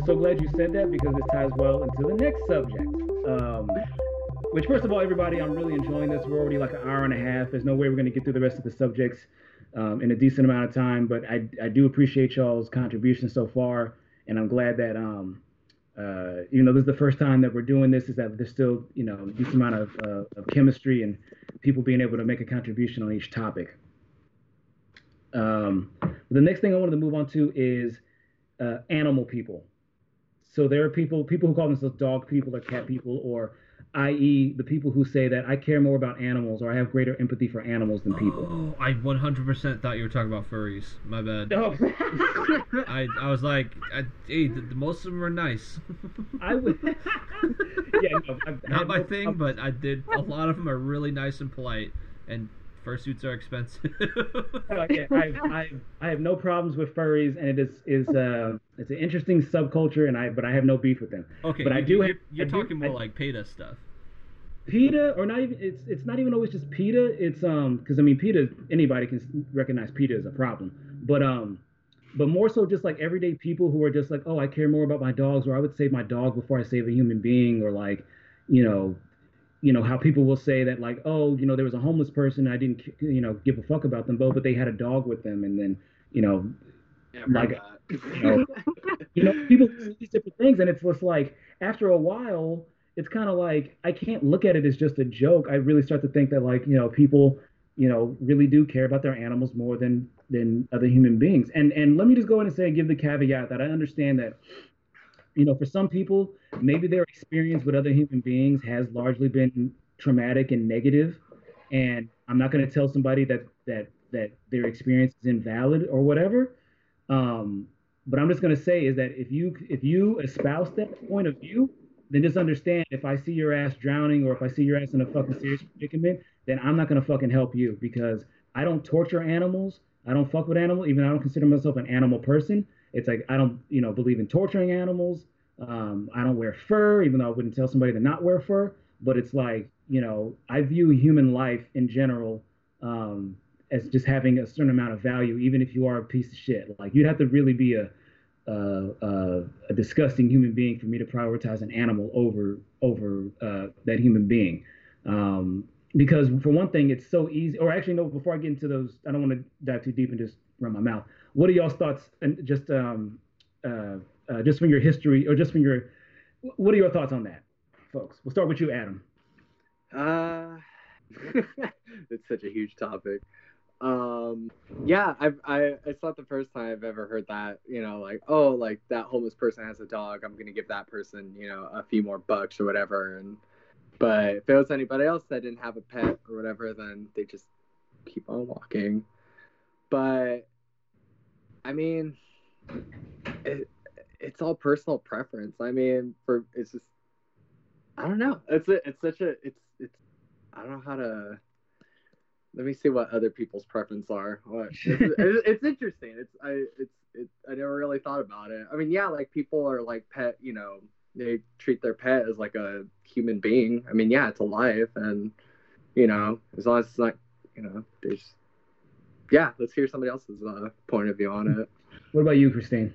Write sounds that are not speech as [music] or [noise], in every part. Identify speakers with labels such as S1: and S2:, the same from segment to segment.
S1: actually, so glad you said that because this ties well into the next subject. Um, which, first of all, everybody, I'm really enjoying this. We're already like an hour and a half. There's no way we're going to get through the rest of the subjects um, in a decent amount of time, but I, I do appreciate y'all's contributions so far, and I'm glad that um, uh, you know this is the first time that we're doing this. Is that there's still you know a decent amount of, uh, of chemistry and people being able to make a contribution on each topic. Um, the next thing I wanted to move on to is uh, animal people. So there are people people who call themselves dog people or cat people or i.e., the people who say that I care more about animals or I have greater empathy for animals than people.
S2: Oh, I 100% thought you were talking about furries. My bad.
S1: Oh. [laughs]
S2: I I was like, I, hey, the, the, most of them are nice. [laughs]
S1: I would. [laughs] yeah, no,
S2: not my no, thing, but I did. A lot of them are really nice and polite, and fursuits are expensive. [laughs]
S1: oh, yeah, I, I, I have no problems with furries, and it is is uh it's an interesting subculture, and I but I have no beef with them.
S2: Okay,
S1: but
S2: you,
S1: I do.
S2: You're,
S1: have,
S2: you're
S1: I
S2: talking
S1: do,
S2: more I, like PETA stuff.
S1: PETA, or not even it's it's not even always just PETA. It's um because I mean PETA anybody can recognize PETA as a problem, but um but more so just like everyday people who are just like oh I care more about my dogs or I would save my dog before I save a human being or like you know you know how people will say that like oh you know there was a homeless person I didn't you know give a fuck about them both but they had a dog with them and then you know
S3: yeah,
S1: like you know, [laughs] you know people these different things and it's just like after a while it's kind of like I can't look at it as just a joke. I really start to think that like you know people you know really do care about their animals more than than other human beings. And and let me just go in and say give the caveat that I understand that you know, for some people, maybe their experience with other human beings has largely been traumatic and negative, and I'm not going to tell somebody that that that their experience is invalid or whatever. Um, but I'm just going to say is that if you if you espouse that point of view, then just understand if I see your ass drowning or if I see your ass in a fucking serious predicament, then I'm not going to fucking help you because I don't torture animals. I don't fuck with animals, even I don't consider myself an animal person. It's like I don't, you know, believe in torturing animals. Um, I don't wear fur, even though I wouldn't tell somebody to not wear fur. But it's like, you know, I view human life in general um, as just having a certain amount of value, even if you are a piece of shit. Like you'd have to really be a a, a disgusting human being for me to prioritize an animal over over uh, that human being. Um, because for one thing, it's so easy. Or actually, no. Before I get into those, I don't want to dive too deep just run my mouth. What are y'all's thoughts? And just um, uh, uh, just from your history, or just from your, what are your thoughts on that, folks? We'll start with you, Adam.
S3: Uh, [laughs] it's such a huge topic. Um, yeah, I've, I it's not the first time I've ever heard that. You know, like oh, like that homeless person has a dog. I'm gonna give that person, you know, a few more bucks or whatever. And but if it was anybody else that didn't have a pet or whatever, then they just keep on walking. But I mean, it, it's all personal preference. I mean, for it's just I don't know. It's a, it's such a it's it's I don't know how to. Let me see what other people's preference are. What [laughs] it's, it's interesting. It's I it's it's I never really thought about it. I mean, yeah, like people are like pet. You know, they treat their pet as like a human being. I mean, yeah, it's a life, and you know, as long as it's not, you know, there's yeah, let's hear somebody else's uh, point of view on it.
S1: What about you, Christine?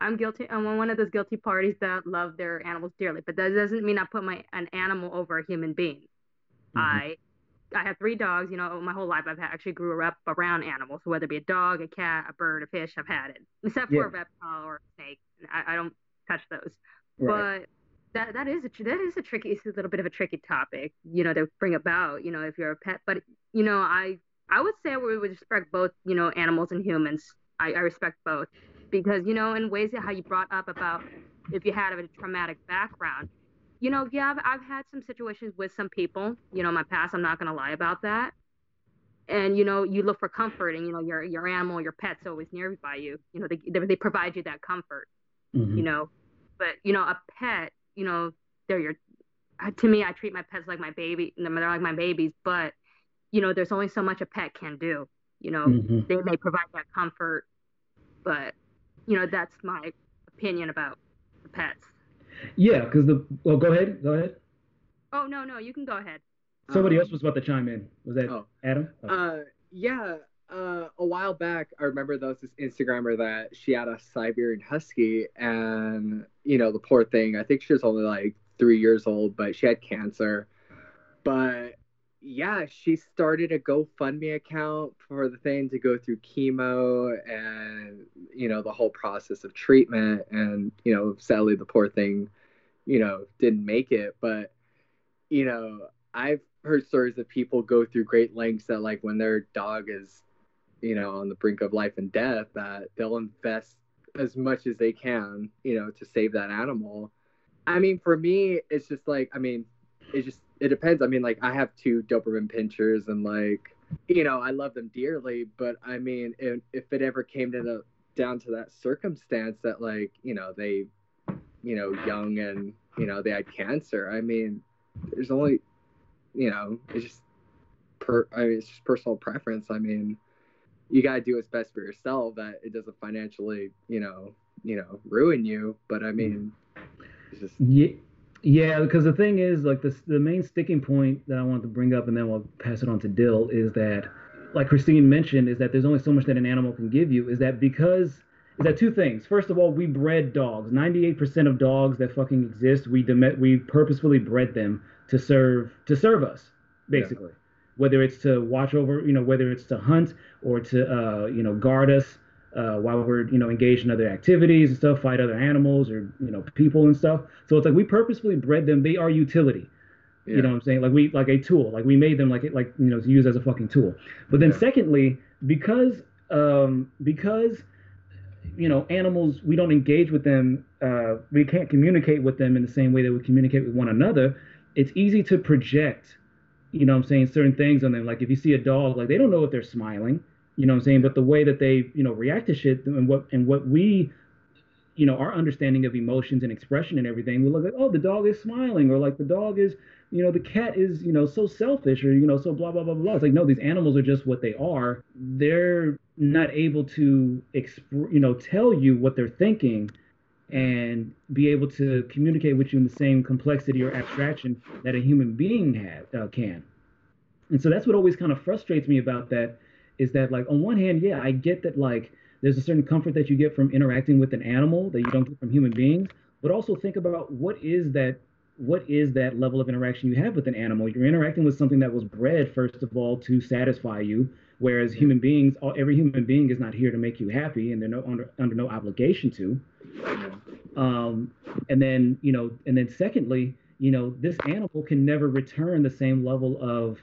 S4: I'm guilty. I'm one of those guilty parties that love their animals dearly, but that doesn't mean I put my an animal over a human being. Mm-hmm. I I have three dogs. You know, my whole life I've actually grew up around animals, so whether it be a dog, a cat, a bird, a fish. I've had it, except yeah. for a reptile or a snake. I, I don't touch those. Right. But that that is a that is a tricky. It's a little bit of a tricky topic, you know, to bring about. You know, if you're a pet, but you know, I I would say we would respect both, you know, animals and humans. I, I respect both because, you know, in ways that how you brought up about if you had a traumatic background, you know, yeah, I've, I've had some situations with some people, you know, my past. I'm not going to lie about that. And you know, you look for comfort, and you know, your your animal, your pet's always nearby you. You know, they they provide you that comfort. Mm-hmm. You know, but you know, a pet, you know, they're your. To me, I treat my pets like my baby. They're like my babies, but you know, there's only so much a pet can do. You know, mm-hmm. they may provide that comfort, but you know, that's my opinion about the pets.
S1: Yeah, because the well, go ahead, go ahead.
S4: Oh no, no, you can go ahead.
S1: Somebody um, else was about to chime in. Was that oh. Adam?
S3: Oh. Uh, yeah. uh, a while back, I remember there was this Instagrammer that she had a Siberian Husky, and you know the poor thing. I think she was only like three years old, but she had cancer. But yeah, she started a GoFundMe account for the thing to go through chemo and you know the whole process of treatment. And you know, sadly, the poor thing, you know, didn't make it. But you know, I've heard stories of people go through great lengths that like when their dog is you know on the brink of life and death that they'll invest as much as they can you know to save that animal i mean for me it's just like i mean it just it depends. I mean like i have two doberman pinschers and like you know i love them dearly but i mean if, if it ever came to the down to that circumstance that like you know they you know young and you know they had cancer i mean there's only you know it's just per I mean, it's just personal preference. I mean you got to do what's best for yourself that it doesn't financially you know you know ruin you but i mean mm. it's just
S1: Yeah, yeah. Because the thing is, like the the main sticking point that I wanted to bring up, and then we'll pass it on to Dill, is that, like Christine mentioned, is that there's only so much that an animal can give you. Is that because is that two things? First of all, we bred dogs. 98% of dogs that fucking exist, we dem- we purposefully bred them to serve to serve us, basically. Whether it's to watch over, you know, whether it's to hunt or to, uh, you know, guard us uh, while we're, you know, engaged in other activities and stuff, fight other animals or, you know, people and stuff. So it's like we purposefully bred them. They are utility. You know what I'm saying? Like we like a tool. Like we made them like like you know to use as a fucking tool. But then
S3: Yeah.
S1: secondly, because um because you know animals we don't engage with them uh we can't communicate with them in the same way that we communicate with one another it's easy to project you know i'm saying certain things on them like if you see a dog like they don't know if they're smiling you know what i'm saying? But the way that they you know react to shit and what and what we you know our understanding of emotions and expression and everything we look at oh the dog is smiling or like the dog is you know the cat is you know so selfish or you know so blah blah blah blah. It's like no these animals are just what they are. They're not able to exp- you know tell you what they're thinking and be able to communicate with you in the same complexity or abstraction that a human being have, uh, can. And so that's what always kind of frustrates me about that is that like on one hand yeah i get that like there's a certain comfort that you get from interacting with an animal that you don't get from human beings but also think about what is that what is that level of interaction you have with an animal? You're interacting with something that was bred first of all to satisfy you whereas human beings all, every human being is not here to make you happy and they're no under, under no obligation to. Um, and then you know and then secondly you know this animal can never return the same level of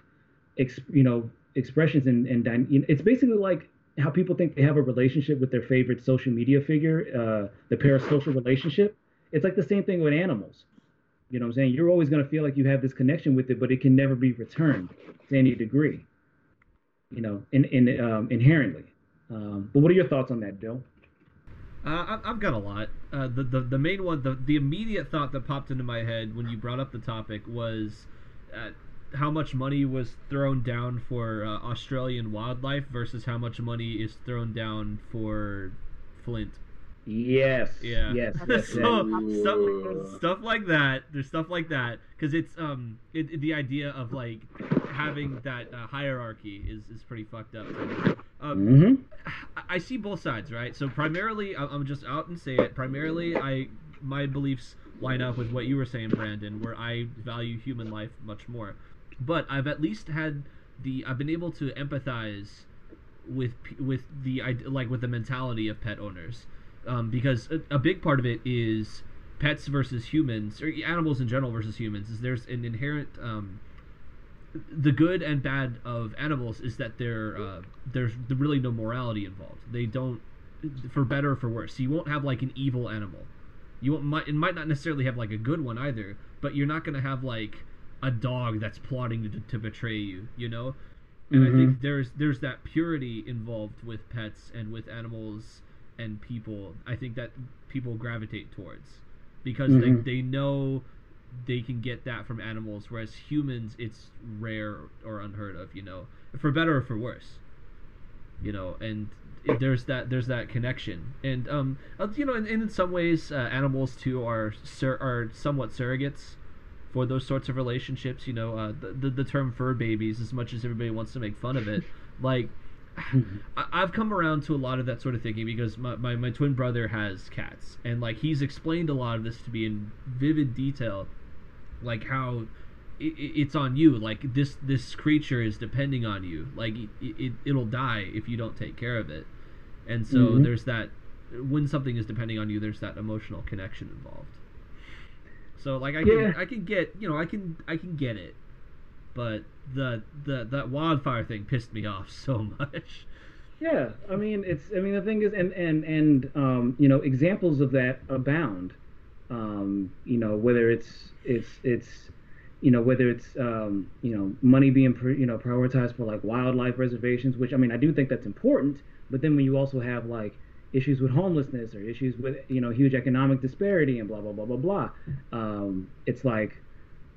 S1: ex, you know expressions and and it's basically like how people think they have a relationship with their favorite social media figure uh, the parasocial relationship it's like the same thing with animals you know what i'm saying you're always going to feel like you have this connection with it but it can never be returned to any degree you know in, in um, inherently um, but what are your thoughts on that Bill?
S2: Uh, I've got a lot. Uh, the, the the main one, the the immediate thought that popped into my head when you brought up the topic was uh, how much money was thrown down for uh, Australian wildlife versus how much money is thrown down for Flint.
S1: yes
S2: Yeah.
S1: yes, [laughs] yes,
S2: so stuff, stuff like that. There's stuff like that because it's um it, it- the idea of like having that uh, hierarchy is is pretty fucked up. Um,
S1: Mhm.
S2: I- I see both sides, right? So primarily, I- I'm just out and say it. Primarily, I my beliefs line up with what you were saying, Brandon, where I value human life much more. But I've at least had the I've been able to empathize with with the like with the mentality of pet owners, um, because a, a big part of it is pets versus humans or animals in general versus humans. Is there's an inherent um, the good and bad of animals is that there uh, there's really no morality involved. They don't, for better or for worse. You won't have like an evil animal. You won't, might it might not necessarily have like a good one either. But you're not gonna have like a dog that's plotting to, to betray you. You know, and I think there's there's that purity involved with pets and with animals and people. I think that people gravitate towards because
S1: Mhm.
S2: they they know they can get that from animals, whereas humans, it's rare or unheard of. You know, for better or for worse. You know, and it- there's that there's that connection, and um, uh, you know, and, and in some ways, uh, animals too are sur- are somewhat surrogates for those sorts of relationships. You know, uh, the, the the term fur babies, as much as everybody wants to make fun of it, [laughs] like I, I've come around to a lot of that sort of thinking because my, my, my twin brother has cats and like he's explained a lot of this to me in vivid detail like how it, it's on you like this this creature is depending on you like it, it, it'll die if you don't take care of it and so
S1: Mhm.
S2: there's that when something is depending on you there's that emotional connection involved so like i can
S1: Yeah.
S2: i can get you know i can i can get it but the the that wildfire thing pissed me off [laughs] so much
S1: Yeah, I mean it's I mean the thing is and and and um, you know examples of that abound. Um, you know whether it's it's it's you know whether it's um, you know money being you know prioritized for like wildlife reservations, which I mean I do think that's important. But then when you also have like issues with homelessness or issues with you know huge economic disparity and blah blah blah blah blah, um, it's like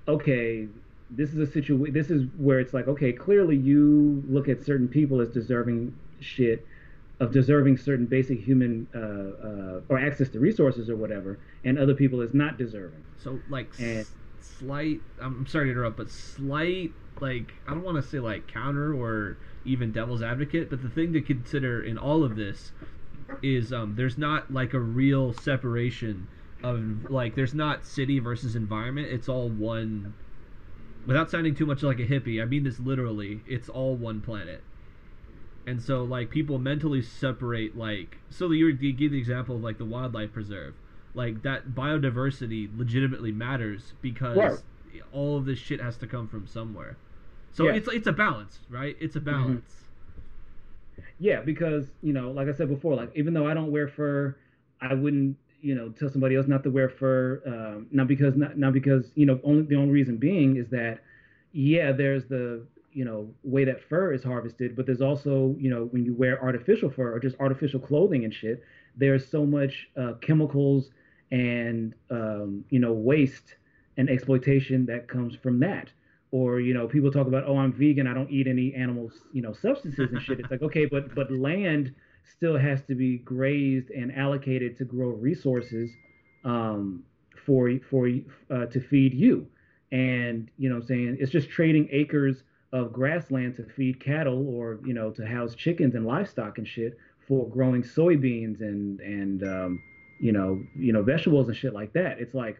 S1: okay, this is a situation. This is where it's like, okay, clearly you look at certain people as deserving shit, of deserving certain basic human uh, uh, or access to resources or whatever, and other people as not deserving.
S2: So like
S1: And-
S2: s- slight. I'm sorry to interrupt, but slight like I don't want to say like counter or even devil's advocate, but the thing to consider in all of this is um, there's not like a real separation of like there's not city versus environment. It's all one. Without sounding too much like a hippie, I mean this literally. It's all one planet. And so like people mentally separate like so you you give the example of like the wildlife preserve like that biodiversity legitimately matters because
S1: Right.
S2: all of this shit has to come from somewhere. So
S1: Yeah.
S2: it's it's a balance, right? It's a balance.
S1: Yeah, because you know, like I said before, like even though I don't wear fur, I wouldn't you know tell somebody else not to wear fur. Um, not because not not because you know only the only reason being is that yeah, there's the you know way that fur is harvested, but there's also you know when you wear artificial fur or just artificial clothing and shit, there's so much uh, chemicals and um, you know waste and exploitation that comes from that or you know people talk about oh i'm vegan i don't eat any animals you know substances and shit. It's like okay but but land still has to be grazed and allocated to grow resources um, for for uh, to feed you. And you know i'm saying it's just trading acres of grassland to feed cattle or you know to house chickens and livestock and shit for growing soybeans and and um, you know you know vegetables and shit like that. It's like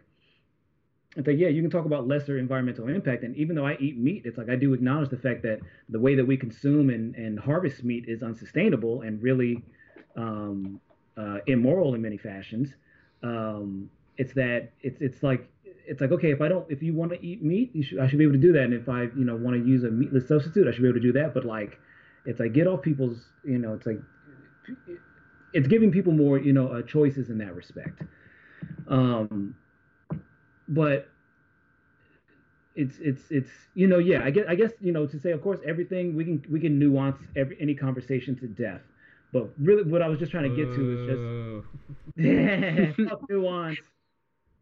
S1: it's like yeah you can talk about lesser environmental impact and even though i eat meat it's like i do acknowledge the fact that the way that we consume and, and harvest meat is unsustainable and really um, uh, immoral in many fashions. Um, it's that it's it's like it's like okay if i don't if you want to eat meat you should i should be able to do that and if i you know want to use a meatless substitute i should be able to do that but like it's like get off people's you know it's like it's giving people more you know uh, choices in that respect. Um but it's it's it's you know yeah i guess i guess you know to say of course everything we can we can nuance every any conversation to death but really what i was just trying to get to is just yeah, [laughs] [laughs] nuance.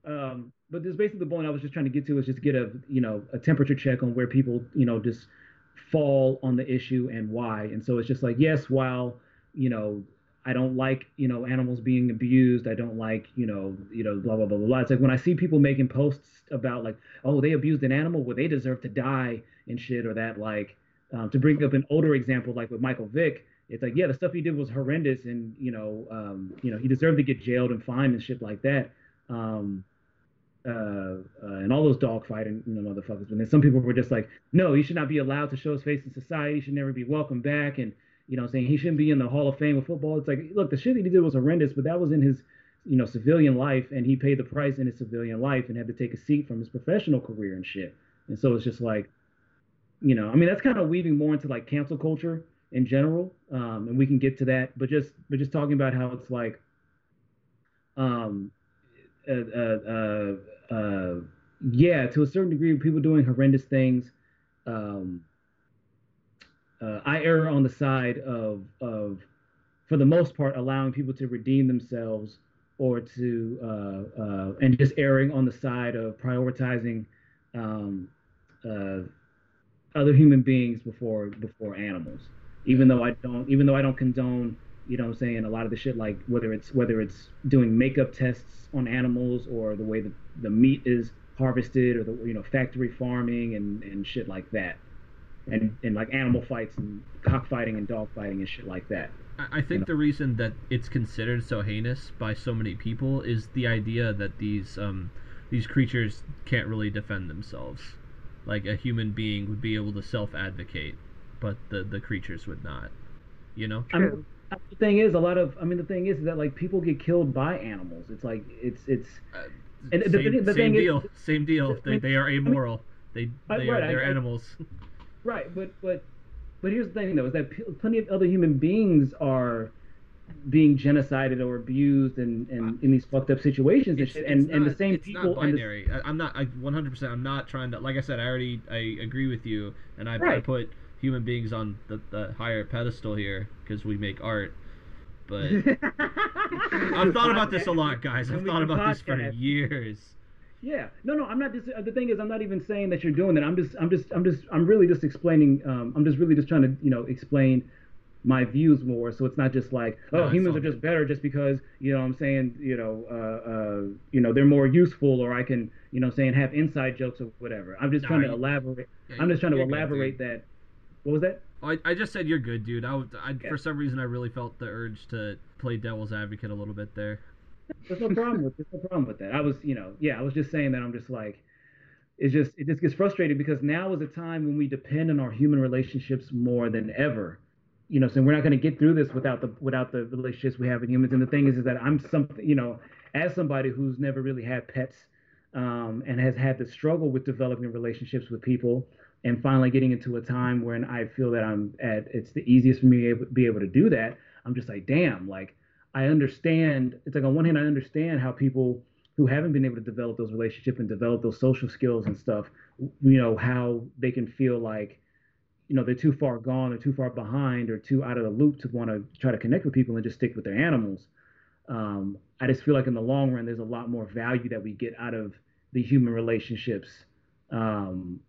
S1: Um, but this basically the point I was just trying to get to is just get a you know a temperature check on where people you know just fall on the issue and why. And so it's just like yes, while you know I don't like you know animals being abused, I don't like you know you know blah blah blah blah. It's like when I see people making posts about like oh they abused an animal, well they deserve to die and shit, or that like um, to bring up an older example like with Michael Vick it's like yeah the stuff he did was horrendous and you know um, you know he deserved to get jailed and fined and shit like that. Um, uh, uh, and all those dogfighting you know motherfuckers. And then some people were just like no he should not be allowed to show his face in society. He should never be welcomed back. And you know saying he shouldn't be in the hall of fame of football it's like look the shit that he did was horrendous but that was in his you know civilian life and he paid the price in his civilian life and had to take a seat from his professional career and shit and so it's just like you know i mean that's kind of weaving more into like cancel culture in general, um, and we can get to that. But just but just talking about how it's like, um, uh, uh, uh, uh, yeah, to a certain degree, people doing horrendous things. Um, uh, I err on the side of of, for the most part, allowing people to redeem themselves or to uh, uh, and just erring on the side of prioritizing um, uh, other human beings before before animals. Even though I don't even though I don't condone you know what I'm saying a lot of the shit like whether it's whether it's doing makeup tests on animals or the way that the meat is harvested or the you know factory farming and and shit like that and and like animal fights and cockfighting and dog fighting and shit like that.
S2: I think the reason that it's considered so heinous by so many people is the idea that these um, these creatures can't really defend themselves. Like a human being would be able to self-advocate, but the the creatures would not. You know.
S1: I mean, the thing is, a lot of I mean, the thing is that like people get killed by animals. It's like it's it's.
S2: Uh,
S1: And
S2: same,
S1: the- the
S2: same
S1: thing is-
S2: deal. same deal.
S1: I
S2: They,
S1: mean-
S2: they are amoral. They
S1: I-
S2: they
S1: right,
S2: are they're
S1: I-
S2: animals. [laughs]
S1: Right, but but but here's the thing though, is that p- plenty of other human beings are being genocided or abused and and uh, in these fucked up situations and
S2: It's,
S1: shit.
S2: it's
S1: And and the
S2: not-
S1: same
S2: it's
S1: people
S2: not
S1: and the,
S2: binary. I, I'm not. I 100%. I'm not trying to. Like I said, I already. I agree with you, and I, I put human beings on the, the higher pedestal here because we make art. But [laughs] I've thought about this a lot, guys. I've thought about this for years.
S1: Yeah, no, no, I'm not. Dis- the thing is, I'm not even saying that you're doing that. I'm just, I'm just, I'm just, I'm really just explaining. Um, I'm just really just trying to, you know, explain my views more. So it's not just like, oh,
S2: No,
S1: humans are just better just because, you know, I'm saying, you know, uh, uh, you know, they're more useful, or I can, you know, saying have inside jokes or whatever. I'm just
S2: Nah,
S1: trying to
S2: you-
S1: elaborate.
S2: Yeah,
S1: I'm just trying to
S2: you're good,
S1: elaborate that. What was that?
S2: I, I just said you're good, dude. I, I
S1: Okay.
S2: for some reason I really felt the urge to play devil's advocate a little bit there.
S1: There's no problem with there's no problem with that. I was, you know, yeah, I was just saying that I'm just like it's just it just gets frustrating because now is a time when we depend on our human relationships more than ever. You know, so we're not going to get through this without the without the relationships we have with humans. And the thing is, is that I'm something, you know, as somebody who's never really had pets um, and has had to struggle with developing relationships with people, and finally getting into a time when I feel that I'm at it's the easiest for me to be able to do that. I'm just like, damn, like I understand. It's like on one hand, I understand how people who haven't been able to develop those relationships and develop those social skills and stuff, you know, how they can feel like, you know, they're too far gone or too far behind or too out of the loop to want to try to connect with people and just stick with their animals. Um, I just feel like in the long run, there's a lot more value that we get out of the human relationships. Um,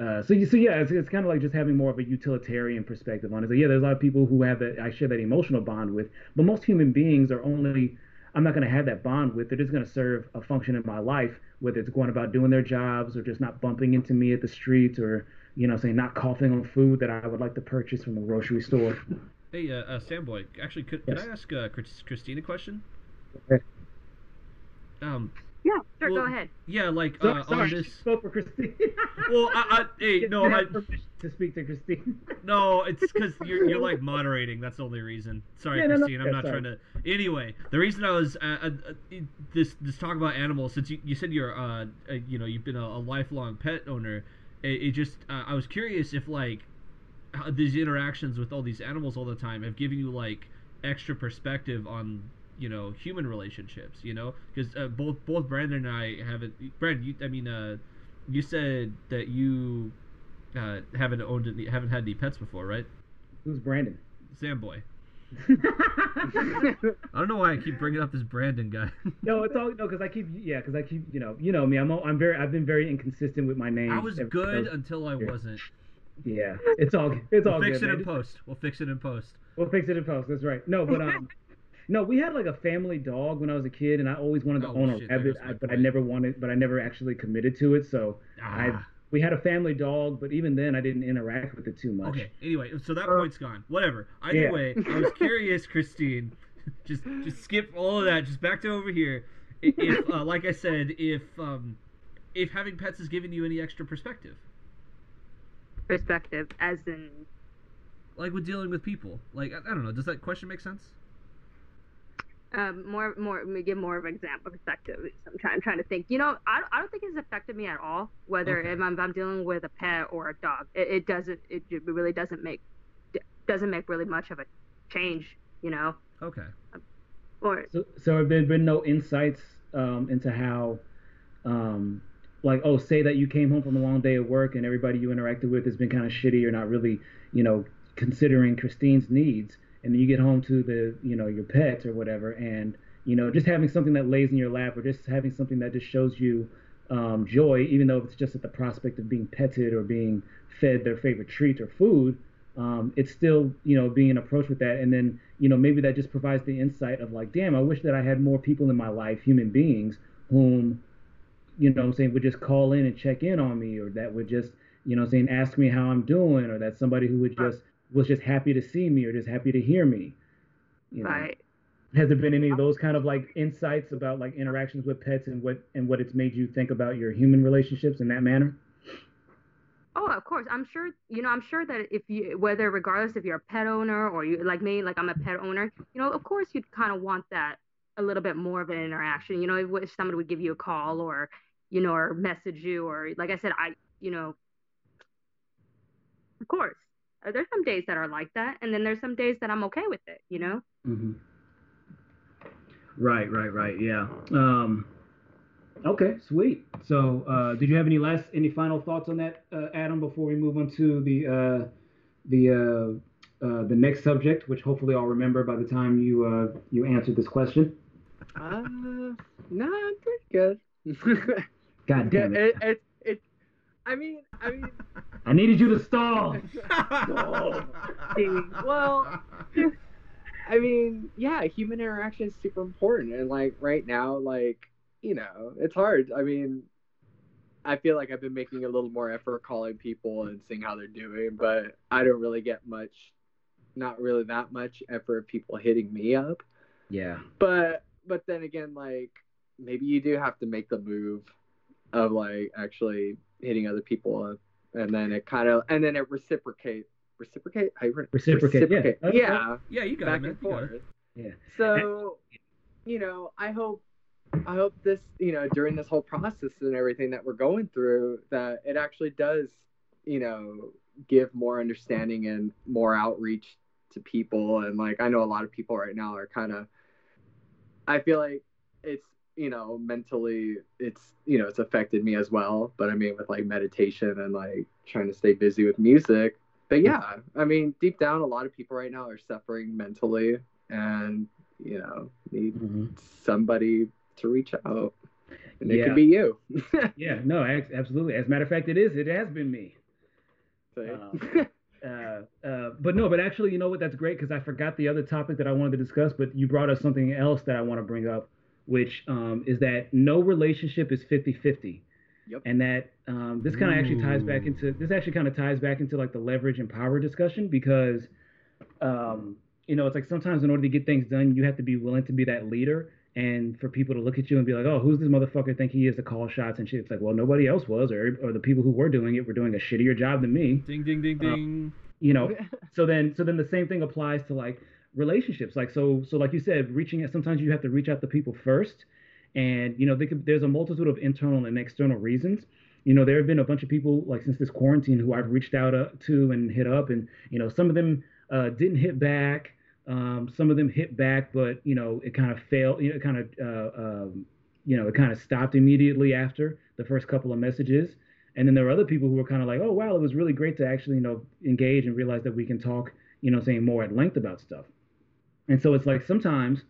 S1: uh, so you so yeah, it's, it's kind of like just having more of a utilitarian perspective on it. So yeah, there's a lot of people who have that I share that emotional bond with, but most human beings are only I'm not going to have that bond with. They're just going to serve a function in my life, whether it's going about doing their jobs or just not bumping into me at the streets or you know saying not coughing on food that I would like to purchase from a grocery store. [laughs]
S2: Hey, uh, uh Samboy, actually, could, could I ask uh, Chris- Christine a question?
S1: Okay.
S2: Um,
S4: Yeah, sure,
S2: Well,
S4: go ahead.
S2: yeah, like
S1: So,
S2: uh,
S1: sorry,
S2: on this.
S1: spoke for Christine. [laughs]
S2: Well, I, I hey, no, I,
S1: permission to speak to Christine. [laughs]
S2: no, it's because you're you're like moderating. That's the only reason. Sorry,
S1: Yeah, no, no,
S2: Christine. I'm
S1: yeah,
S2: not
S1: sorry.
S2: trying to. Anyway, the reason I was uh, uh, uh, this this talk about animals since you, you said you're uh, uh you know you've been a, a lifelong pet owner. It, it just uh, I was curious if like how these interactions with all these animals all the time have given you like extra perspective on you know human relationships you know because uh, both both brandon and i haven't brandon you i mean uh you said that you uh haven't owned any, haven't had any pets before right
S1: Who's Brandon?
S2: samboy [laughs] i don't know why i keep bringing up this brandon guy [laughs]
S1: no, it's all no, because I keep yeah, because I keep you know you know me. I'm all, I'm very I've been very inconsistent with my name.
S2: i was good until i wasn't
S1: Yeah, it's all it's all
S2: we'll fix
S1: good.
S2: it
S1: man.
S2: in post we'll fix it in post
S1: We'll fix it in post. That's right. No, but um, no, we had like a family dog when I was a kid, and I always wanted to
S2: Oh,
S1: own a
S2: shit, there
S1: rabbit, I, but I never wanted, but I never actually committed to it. So I
S2: Ah.
S1: we had a family dog, but even then I didn't interact with it too much.
S2: Okay. Anyway, so that
S1: Uh,
S2: point's gone. Whatever. Either
S1: yeah.
S2: way, I was curious, Christine. [laughs] just just skip all of that. Just back to over here. If, [laughs] uh, like I said, if um, if having pets has given you any extra perspective,
S4: Perspective, as in,
S2: like with dealing with people, like I, I don't know, does that question make sense?
S4: Um, more, more, let me give more of an example perspective. I'm trying, I'm trying to think. You know, I, I don't think it's affected me at all. Whether
S2: Okay.
S4: if, I'm, if I'm dealing with a pet or a dog, it, it doesn't, it, it really doesn't make, doesn't make really much of a change. You know,
S2: Okay.
S4: or
S1: So, so have there been no insights um, into how, um, like, oh, say that you came home from a long day of work and everybody you interacted with has been kind of shitty or not really, you know, considering Christine's needs, and then you get home to the, you know, your pets or whatever, and you know, just having something that lays in your lap or just having something that just shows you um, joy, even though it's just at the prospect of being petted or being fed their favorite treat or food, um, it's still you know being approached with that. And then you know maybe that just provides the insight of like damn i wish that i had more people in my life human beings whom you know i'm saying would just call in and check in on me or that would just you know, saying ask me how I'm doing, or that somebody who would just was just happy to see me or just happy to hear me.
S4: You know? Right.
S1: Has there been any of those kind of like insights about like interactions with pets and what and what it's made you think about your human relationships in that manner?
S4: Oh, of course. I'm sure, you know, I'm sure that if you, whether regardless if you're a pet owner or you, like me, like I'm a pet owner, you know, of course you'd kind of want that a little bit more of an interaction. You know, if, if somebody would give you a call or, you know, or message you or, like I said, I, you know, of course, there's some days that are like that, and then there's some days that I'm okay with it. You know.
S1: Mm-hmm. Right, right, right. Yeah. Um, Okay, sweet. So, uh, did you have any last, any final thoughts on that, uh, Adam, before we move on to the uh, the uh, uh, the next subject, which hopefully I'll remember by the time you uh, you answered this question?
S3: Uh, no, I'm pretty good. [laughs]
S1: God damn
S3: it! It, it, it, I mean, I mean.
S1: I needed you to stall. [laughs]
S3: well, I mean, yeah, human interaction is super important, and like right now, like you know, it's hard. I mean, I feel like I've been making a little more effort calling people and seeing how they're doing, but I don't really get much, not really that much effort of people hitting me up.
S1: Yeah.
S3: But but then again, like maybe you do have to make the move of like actually hitting other people up, and then it kind of and then it reciprocate reciprocate?
S1: Reciprocate, reciprocate.
S3: yeah. yeah
S2: yeah you got
S3: back
S2: it,
S3: and forth.
S1: Yeah.
S3: So you know I hope I hope this, you know, during this whole process and everything that we're going through, that it actually does, you know, give more understanding and more outreach to people. And like, I know a lot of people right now are kind of, I feel like it's, you know, mentally, it's, you know, it's affected me as well. But I mean, with like meditation and like trying to stay busy with music. But yeah, I mean, deep down, a lot of people right now are suffering mentally and, you know, need mm-hmm. somebody to reach out. And it could be you. [laughs]
S1: yeah, no, absolutely. As a matter of fact, it is. It has been me. Um, [laughs] uh, uh, but no, but actually, you know what? That's great because I forgot the other topic that I wanted to discuss, but you brought us something else that I want to bring up, which um, is that no relationship is 50 50.
S3: Yep.
S1: And that um, this kind of actually ties back into this actually kind of ties back into like the leverage and power discussion because um, you know it's like sometimes in order to get things done you have to be willing to be that leader and for people to look at you and be like, oh, who's this motherfucker think he is to call shots and shit? It's like, well, nobody else was, or or the people who were doing it were doing a shittier job than me.
S2: Ding ding ding uh, ding.
S1: You know, [laughs] so then so then the same thing applies to like relationships. Like so so like you said, reaching out. Sometimes you have to reach out to people first, and you know could, there's a multitude of internal and external reasons. You know, there have been a bunch of people like since this quarantine who I've reached out uh, to and hit up, and you know, some of them uh, didn't hit back um, some of them hit back, but you know it kind of failed. You know, it kind of uh, um, you know it kind of stopped immediately after the first couple of messages. And then there were other people who were kind of like, oh wow, it was really great to actually you know engage and realize that we can talk you know saying more at length about stuff. And so it's like sometimes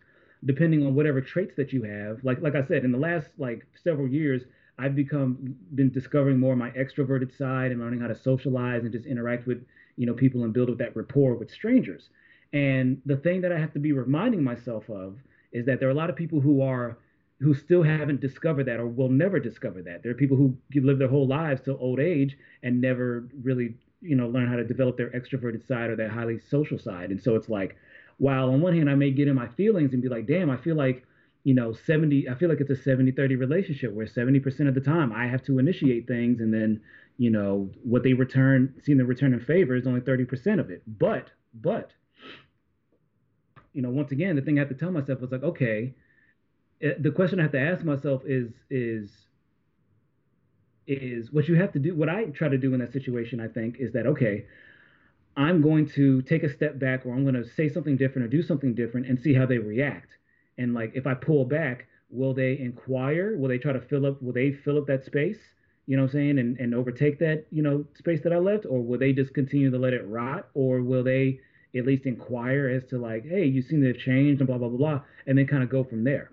S1: depending on whatever traits that you have, like like I said, in the last like several years, I've become been discovering more my extroverted side and learning how to socialize and just interact with you know people and build up that rapport with strangers. And the thing that I have to be reminding myself of is that there are a lot of people who are who still haven't discovered that or will never discover that. There are people who live their whole lives till old age and never really, you know, learn how to develop their extroverted side or their highly social side. And so it's like, while on one hand I may get in my feelings and be like, damn, I feel like, you know, 70, I feel like it's a 70 30 relationship where 70% of the time I have to initiate things and then, you know, what they return, seeing the return in favor is only 30% of it. But, but, you know, once again, the thing I have to tell myself was like, okay, eh, the question I have to ask myself is is is what you have to do. What I try to do in that situation, I think, is that okay, I'm going to take a step back, or I'm going to say something different, or do something different, and see how they react. And like, if I pull back, will they inquire? Will they try to fill up? Will they fill up that space? You know what I'm saying? And and overtake that you know space that I left, or will they just continue to let it rot, or will they at least inquire as to like, hey, you seem to have changed and blah blah blah blah, and then kind of go from there.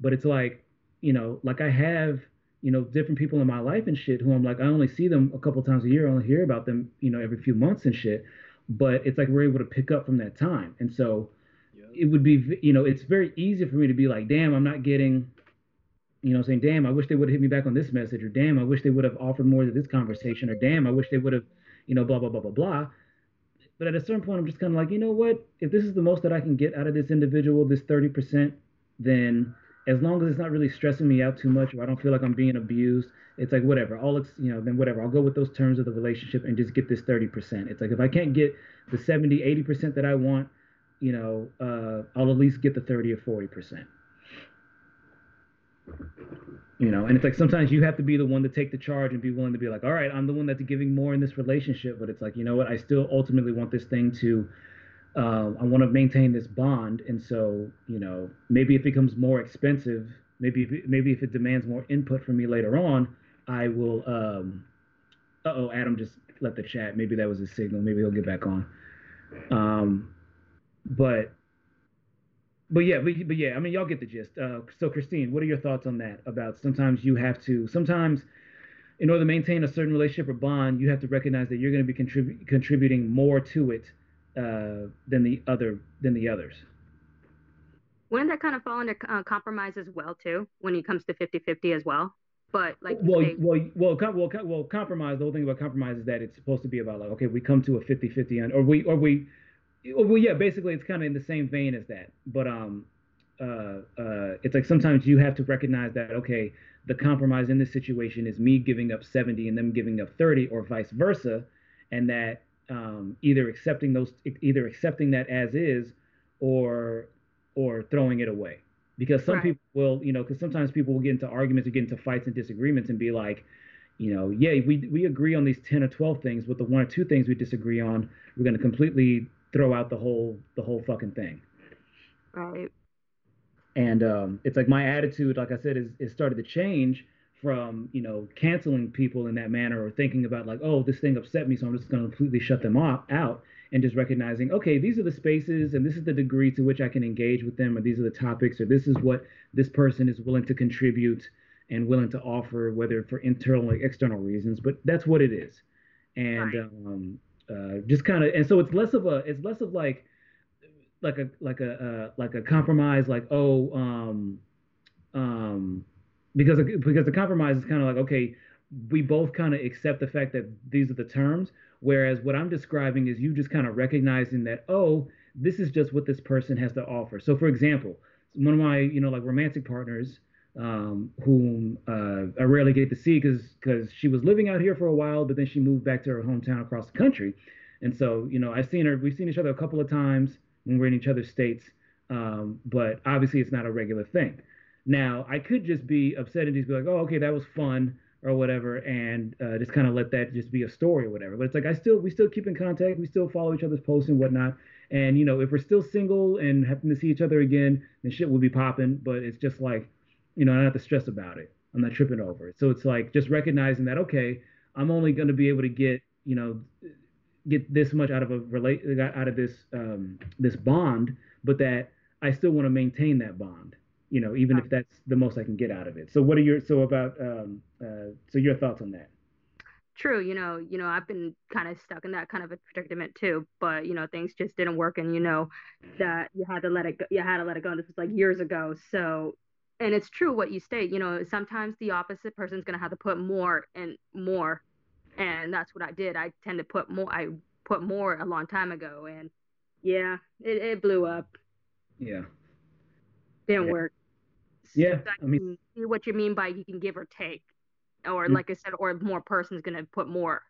S1: But it's like, you know, like I have, you know, different people in my life and shit who I'm like, I only see them a couple times a year, I only hear about them, you know, every few months and shit. But it's like we're able to pick up from that time, and so yeah. it would be, you know, it's very easy for me to be like, damn, I'm not getting, you know, saying, damn, I wish they would have hit me back on this message, or damn, I wish they would have offered more to this conversation, or damn, I wish they would have, you know, blah, blah, blah, blah, blah. But at a certain point, I'm just kind of like, you know what? If this is the most that I can get out of this individual, this 30%, then as long as it's not really stressing me out too much, or I don't feel like I'm being abused, it's like whatever. It's you know, then whatever. I'll go with those terms of the relationship and just get this 30%. It's like if I can't get the 70, 80% that I want, you know, uh, I'll at least get the 30 or 40%. You know, and it's like sometimes you have to be the one to take the charge and be willing to be like, all right, I'm the one that's giving more in this relationship, but it's like, you know what, I still ultimately want this thing to uh, I want to maintain this bond, and so you know maybe if it becomes more expensive. Maybe if it, maybe if it demands more input from me later on, I will. Um, uh oh, Adam just left the chat. Maybe that was a signal. Maybe he'll get back on. Um, but but yeah, but, but yeah, I mean, y'all get the gist. Uh, so Christine, what are your thoughts on that? About sometimes you have to sometimes in order to maintain a certain relationship or bond, you have to recognize that you're going to be contrib- contributing more to it uh, than the other than the others.
S4: Wouldn't that kind of fall into uh, compromise as well too, when it comes to 50-50 as well? But like,
S1: well, say, well, well, com- well, com- well, compromise. The whole thing about compromise is that it's supposed to be about like, okay, we come to a 50-50, and, or we, or we, well, yeah, basically, it's kind of in the same vein as that. But um, uh, uh, it's like sometimes you have to recognize that okay, the compromise in this situation is me giving up 70 and them giving up 30, or vice versa, and that um, either accepting those either accepting that as is or or throwing it away. Because some right. people will you know because sometimes people will get into arguments or get into fights and disagreements and be like you know yeah we we agree on these 10 or 12 things but the one or two things we disagree on we're going to completely throw out the whole the whole fucking thing.
S4: Right.
S1: And um, it's like my attitude like i said is, is started to change from you know canceling people in that manner or thinking about like oh this thing upset me so i'm just going to completely shut them off, out and just recognizing okay these are the spaces and this is the degree to which i can engage with them or these are the topics or this is what this person is willing to contribute and willing to offer whether for internal or external reasons but that's what it is and right. um, uh, just kind of and so it's less of a it's less of like like a like a uh, like a compromise like oh um um because because the compromise is kind of like okay we both kind of accept the fact that these are the terms whereas what i'm describing is you just kind of recognizing that oh this is just what this person has to offer so for example one of my you know like romantic partners um, whom uh, I rarely get to see because because she was living out here for a while, but then she moved back to her hometown across the country, and so you know I've seen her. We've seen each other a couple of times when we're in each other's states, um, but obviously it's not a regular thing. Now, I could just be upset and just be like, oh, okay, that was fun or whatever, and uh, just kind of let that just be a story or whatever. But it's like I still we still keep in contact, we still follow each other's posts and whatnot. And you know, if we're still single and happen to see each other again, then shit will be popping. But it's just like, you know, I don't have to stress about it. I'm not tripping over it. So it's like just recognizing that okay, I'm only going to be able to get you know get this much out of a relate out of this um, this bond, but that I still want to maintain that bond you know, even if that's the most I can get out of it. So what are your so about um uh so your thoughts on that?
S4: True, you know, you know, I've been kind of stuck in that kind of a predicament too, but you know, things just didn't work, and you know, that you had to let it go. You had to let it go. And this was like years ago, so and it's true what you state. You know, sometimes the opposite person's gonna have to put more and more, and that's what I did. I tend to put more. I put more a long time ago, and yeah, it, it blew up.
S1: Yeah.
S4: Didn't yeah. work.
S1: Yeah, I mean,
S4: see what you mean by you can give or take, or mm-hmm. like I said, or more person's gonna put more.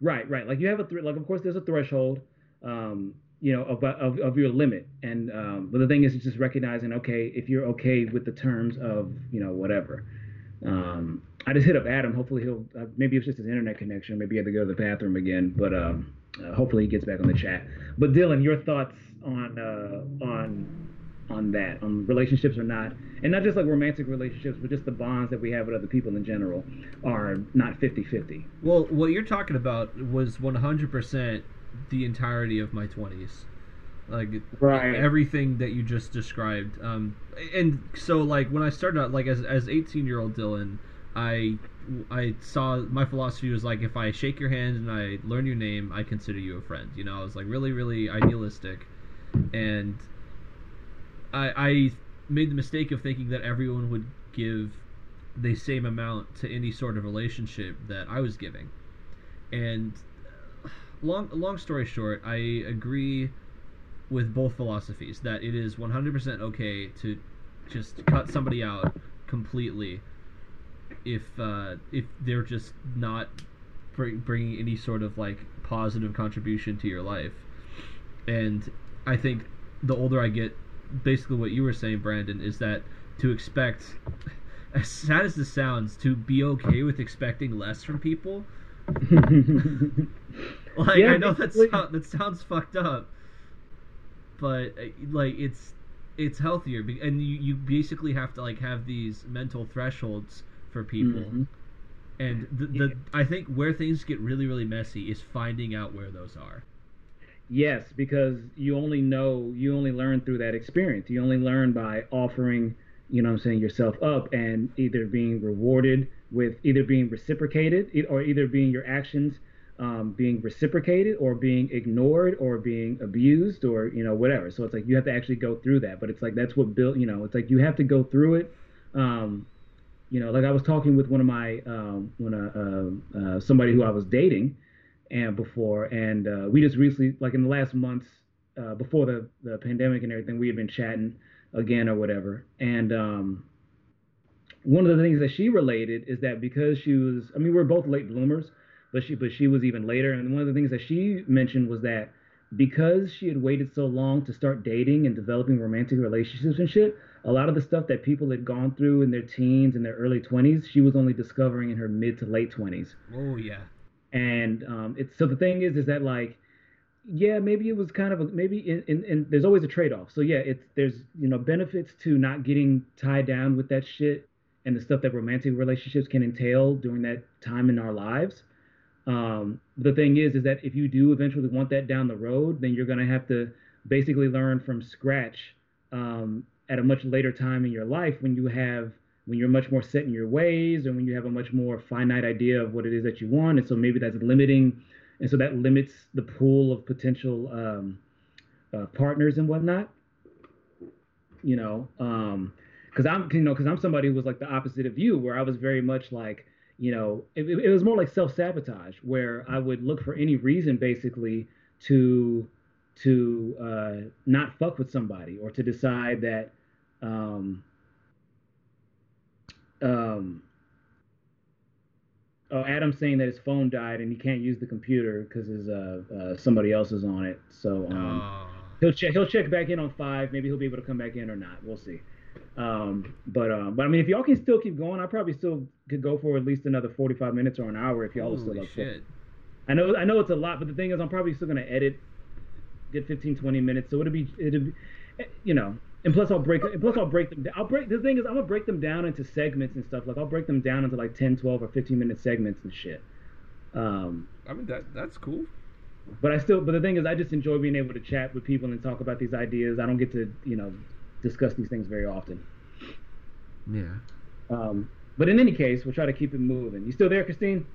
S1: Right, right. Like you have a th- like, of course, there's a threshold, um, you know, of, of of your limit, and um, but the thing is, it's just recognizing, okay, if you're okay with the terms of, you know, whatever. Um, I just hit up Adam. Hopefully he'll uh, maybe it's just his internet connection. Maybe he had to go to the bathroom again, but um, uh, hopefully he gets back on the chat. But Dylan, your thoughts on uh, on on that, on relationships or not, and not just like romantic relationships, but just the bonds that we have with other people in general are not 50-50.
S2: Well, what you're talking about was 100% the entirety of my 20s. Like
S1: right.
S2: everything that you just described. Um, and so like when I started out, like as as 18 year old Dylan, I I saw my philosophy was like if I shake your hand and I learn your name, I consider you a friend. You know, I was like really really idealistic, and I, I made the mistake of thinking that everyone would give the same amount to any sort of relationship that I was giving. And long long story short, I agree with both philosophies that it is 100% okay to just cut somebody out completely if uh, if they're just not bring, bringing any sort of like positive contribution to your life. And I think the older I get, basically what you were saying, Brandon, is that to expect, [laughs] as sad as this sounds, to be okay with expecting less from people. [laughs] like
S1: Yeah,
S2: I know that
S1: basically-
S2: sound, that sounds fucked up, but uh, like it's it's healthier, be- and you you basically have to like have these mental thresholds for people.
S1: Mhm.
S2: And the, the I think where things get really really messy is finding out where those are.
S1: Yes, because you only know, you only learn through that experience. You only learn by offering, you know I'm saying, yourself up and either being rewarded with either being reciprocated or either being your actions um, being reciprocated or being ignored or being abused or, you know, whatever. So it's like you have to actually go through that. But it's like that's what built, you know, it's like you have to go through it. Um, you know, like I was talking with one of my, um, when uh, uh, uh, somebody who I was dating, and before, and uh, we just recently, like in the last months uh, before the the pandemic and everything, we had been chatting again or whatever. And um, one of the things that she related is that because she was, I mean, we're both late bloomers, but she but she was even later. And one of the things that she mentioned was that because she had waited so long to start dating and developing romantic relationships and shit, a lot of the stuff that people had gone through in their teens and their early 20s, she was only discovering in her mid to late 20s
S2: Oh yeah.
S1: And um, it's so the thing is is that like yeah maybe it was kind of a, maybe in there's always a trade-off. So yeah it's there's you know benefits to not getting tied down with that shit and the stuff that romantic relationships can entail during that time in our lives. Um, the thing is is that if you do eventually want that down the road then you're to have to basically learn from scratch um, at a much later time in your life when you have when you're much more set in your ways and when you have a much more finite idea of what it is that you want. And so maybe that's limiting and so that limits the pool of potential um, uh, partners and whatnot. You know um because i'm you know because i'm somebody who was like the opposite of you where i was very much like you know it, it was more like self-sabotage where i would look for any reason basically to to uh, not fuck with somebody or to decide that um, um, oh, Adam's saying that his phone died and he can't use the computer because his uh, uh, somebody else is on it. So um,
S2: Oh.
S1: he'll check he'll check back in on five. Maybe he'll be able to come back in or not. We'll see. Um, but um, but I mean, if y'all can still keep going, I probably still could go for at least another 45 minutes or an hour if y'all are still
S2: Holy
S1: up for it.
S2: shit.
S1: I know I know it's a lot, but the thing is, I'm probably still gonna edit, get 15, 20 minutes. So it'll be it'll be, eh, you know. And plus I'll break and plus I'll break them. I'll break the thing is I'm gonna break them down into segments and stuff. Like I'll break them down into like 10, 12, or 15 minute segments and shit. Um,
S2: I mean that that's cool.
S1: but I still, but the thing is, I just enjoy being able to chat with people and talk about these ideas. I don't get to, you know, discuss these things very often.
S2: Yeah.
S1: Um, but in any case, we'll try to keep it moving. You still there, Christine?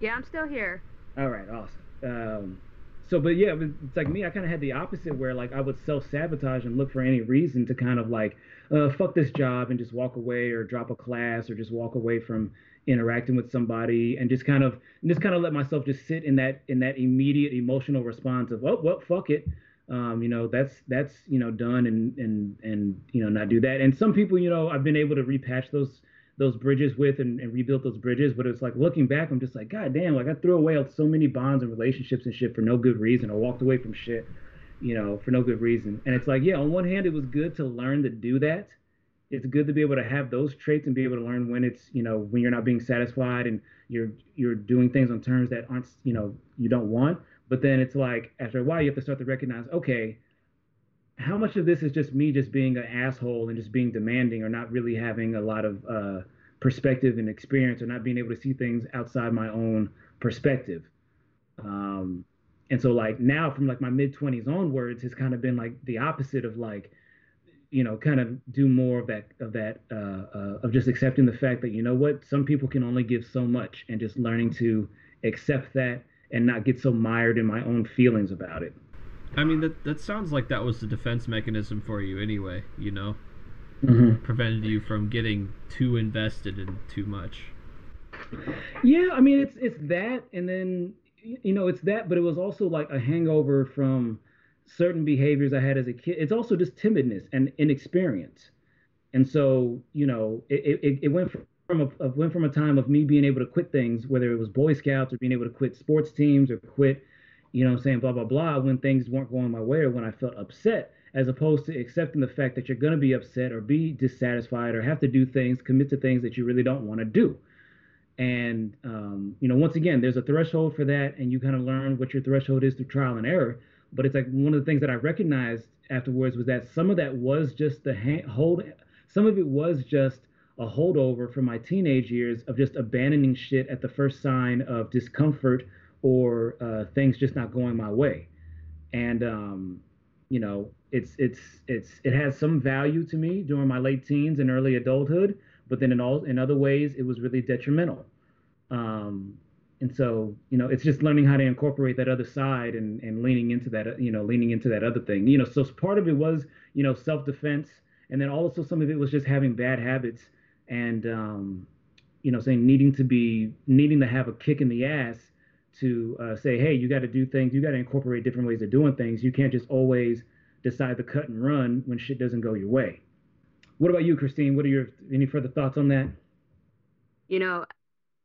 S4: Yeah, I'm still here.
S1: All right, awesome. Um, so, but yeah, it's like me. I kind of had the opposite, where like I would self sabotage and look for any reason to kind of like, uh, fuck this job and just walk away, or drop a class, or just walk away from interacting with somebody, and just kind of, just kind of let myself just sit in that in that immediate emotional response of, oh, well, fuck it. Um, you know, that's that's you know done, and and and you know not do that. And some people, you know, I've been able to repatch those those bridges with and, and rebuild those bridges. But it's like looking back, I'm just like, God damn, like I threw away so many bonds and relationships and shit for no good reason, or walked away from shit, you know, for no good reason. And it's like, yeah, on one hand, it was good to learn to do that. It's good to be able to have those traits and be able to learn when it's, you know, when you're not being satisfied and you're you're doing things on terms that aren't, you know, you don't want. But then it's like after a while, you have to start to recognize, okay, how much of this is just me just being an asshole and just being demanding or not really having a lot of uh, perspective and experience or not being able to see things outside my own perspective? Um, and so like now from like my mid 20s onwards has kind of been like the opposite of like you know kind of do more of that of that uh, uh, of just accepting the fact that you know what some people can only give so much and just learning to accept that and not get so mired in my own feelings about it
S2: I mean that that sounds like that was the defense mechanism for you anyway, you know.
S1: Mhm.
S2: prevented you from getting too invested in too much.
S1: Yeah, I mean it's it's that, and then you know it's that, but it was also like a hangover from certain behaviors I had as a kid. It's also just timidness and inexperience, and so you know it it, it went from a it went from a time of me being able to quit things, whether it was Boy Scouts or being able to quit sports teams or quit, you know, what I'm saying blah blah blah, when things weren't going my way or when I felt upset, as opposed to accepting the fact that you're going to be upset or be dissatisfied or have to do things, commit to things that you really don't want to do. And um, you know once again there's a threshold for that and you kind of learn what your threshold is through trial and error. But it's like one of the things that i recognized afterwards was that some of that was just the ha- hold some of it was just a holdover from my teenage years of just abandoning shit at the first sign of discomfort or uh, things just not going my way. And um, you know it's it's it's it has some value to me during my late teens and early adulthood but then in all in other ways it was really detrimental. Um, and so you know it's just learning how to incorporate that other side and and leaning into that you know leaning into that other thing. You know so part of it was you know self-defense and then also some of it was just having bad habits and um, you know saying needing to be needing to have a kick in the ass to uh, say hey you got to do things you got to incorporate different ways of doing things you can't just always decide to cut and run when shit doesn't go your way what about you, Christine? What are your any further thoughts on that?
S4: you know,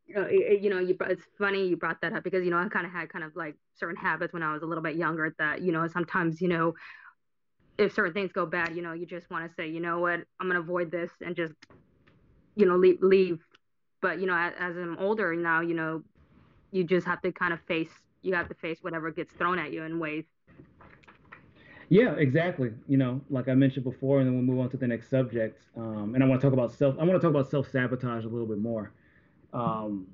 S4: you know, you know, you it's funny you brought that up because you know I kind of had kind of like certain habits when I was a little bit younger that you know sometimes you know if certain things go bad, you know, you just want to say, you know what, I'm gonna avoid this and just you know leave leave. But you know, as, as I'm older now, you know, you just have to kind of face you have to face whatever gets thrown at you in ways.
S1: Yeah, exactly. You know, like I mentioned before, and then we'll move on to the next subject. Um, and I want to talk about self. I want to talk about self sabotage a little bit more. Um,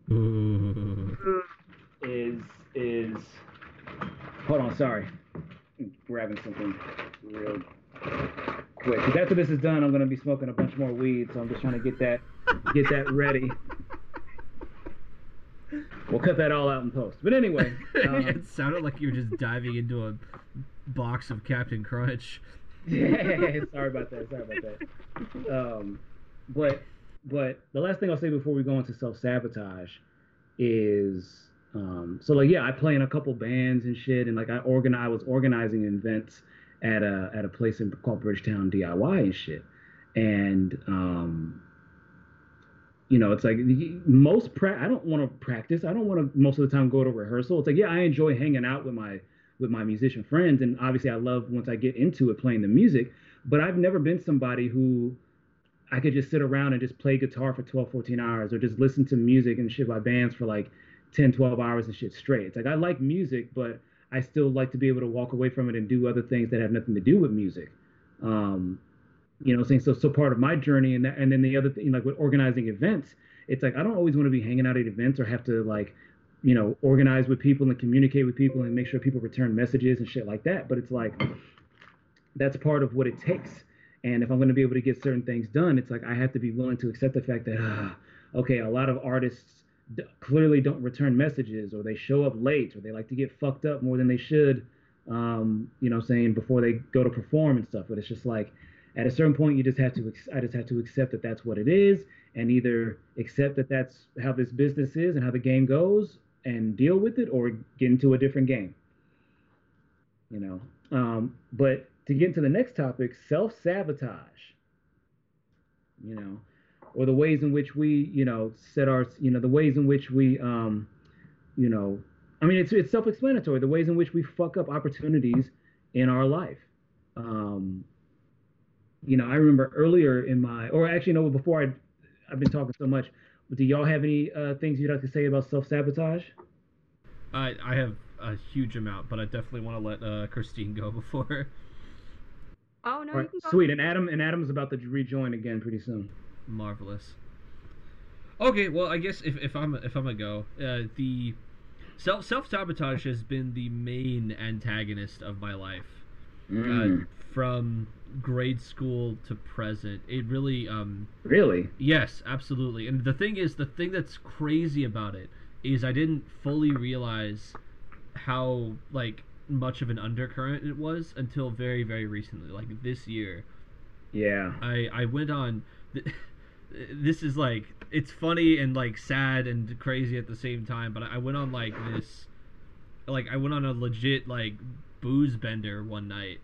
S1: is is hold on, sorry, I'm grabbing something real quick. 'Cause after this is done, I'm gonna be smoking a bunch more weed, so I'm just trying to get that get that ready. We'll cut that all out in post. But anyway, [laughs] um,
S2: it sounded like you were just diving into a box of Captain Crunch. [laughs]
S1: Yeah, sorry about that. Sorry about that. Um, but but the last thing I'll say before we go into self sabotage is um, so like yeah, I play in a couple bands and shit, and like I organize, I was organizing events at a at a place in called Bridgetown DIY and shit, and um, you know, it's like most pra- I don't want to practice. I don't want to most of the time go to rehearsal. It's like yeah, I enjoy hanging out with my with my musician friends, and obviously I love once I get into it playing the music. But I've never been somebody who I could just sit around and just play guitar for 12, 14 hours, or just listen to music and shit by bands for like 10, 12 hours and shit straight. It's like I like music, but I still like to be able to walk away from it and do other things that have nothing to do with music. Um, you know, saying so. So part of my journey, and that, and then the other thing, like with organizing events, it's like I don't always want to be hanging out at events or have to like, you know, organize with people and communicate with people and make sure people return messages and shit like that. But it's like that's part of what it takes. And if I'm going to be able to get certain things done, it's like I have to be willing to accept the fact that, ah, [sighs] okay, a lot of artists d- clearly don't return messages or they show up late or they like to get fucked up more than they should, um, you know, saying before they go to perform and stuff. But it's just like at a certain point, you just have to, I just have to accept that that's what it is and either accept that that's how this business is and how the game goes and deal with it or get into a different game you know. Um, but to get into the next topic, self-sabotage, you know, or the ways in which we, you know, set our, you know, the ways in which we, um, you know, I mean, it's it's self-explanatory. The ways in which we fuck up opportunities in our life. Um, you know, I remember earlier in my, or actually, no, before I, I've been talking so much. Do y'all have any uh, things you'd like to say about self-sabotage?
S2: I I have a huge amount, but I definitely want to let uh, Christine go [laughs] before.
S4: Oh no,
S1: All right,
S4: you can go.
S1: sweet. And Adam and Adam's about to rejoin again pretty soon.
S2: Marvelous. Okay, well, I guess if, if I'm if I'm a go, uh, the self self sabotage has been the main antagonist of my life.
S1: Mm.
S2: Uh, from grade school to present, it really um
S1: Really?
S2: Yes, absolutely. And the thing is, the thing that's crazy about it is I didn't fully realize how like much of an undercurrent it was until very very recently, like this year.
S1: Yeah.
S2: I I went on. [laughs] This is like it's funny and like sad and crazy at the same time. But I went on like this, like I went on a legit like booze bender one night.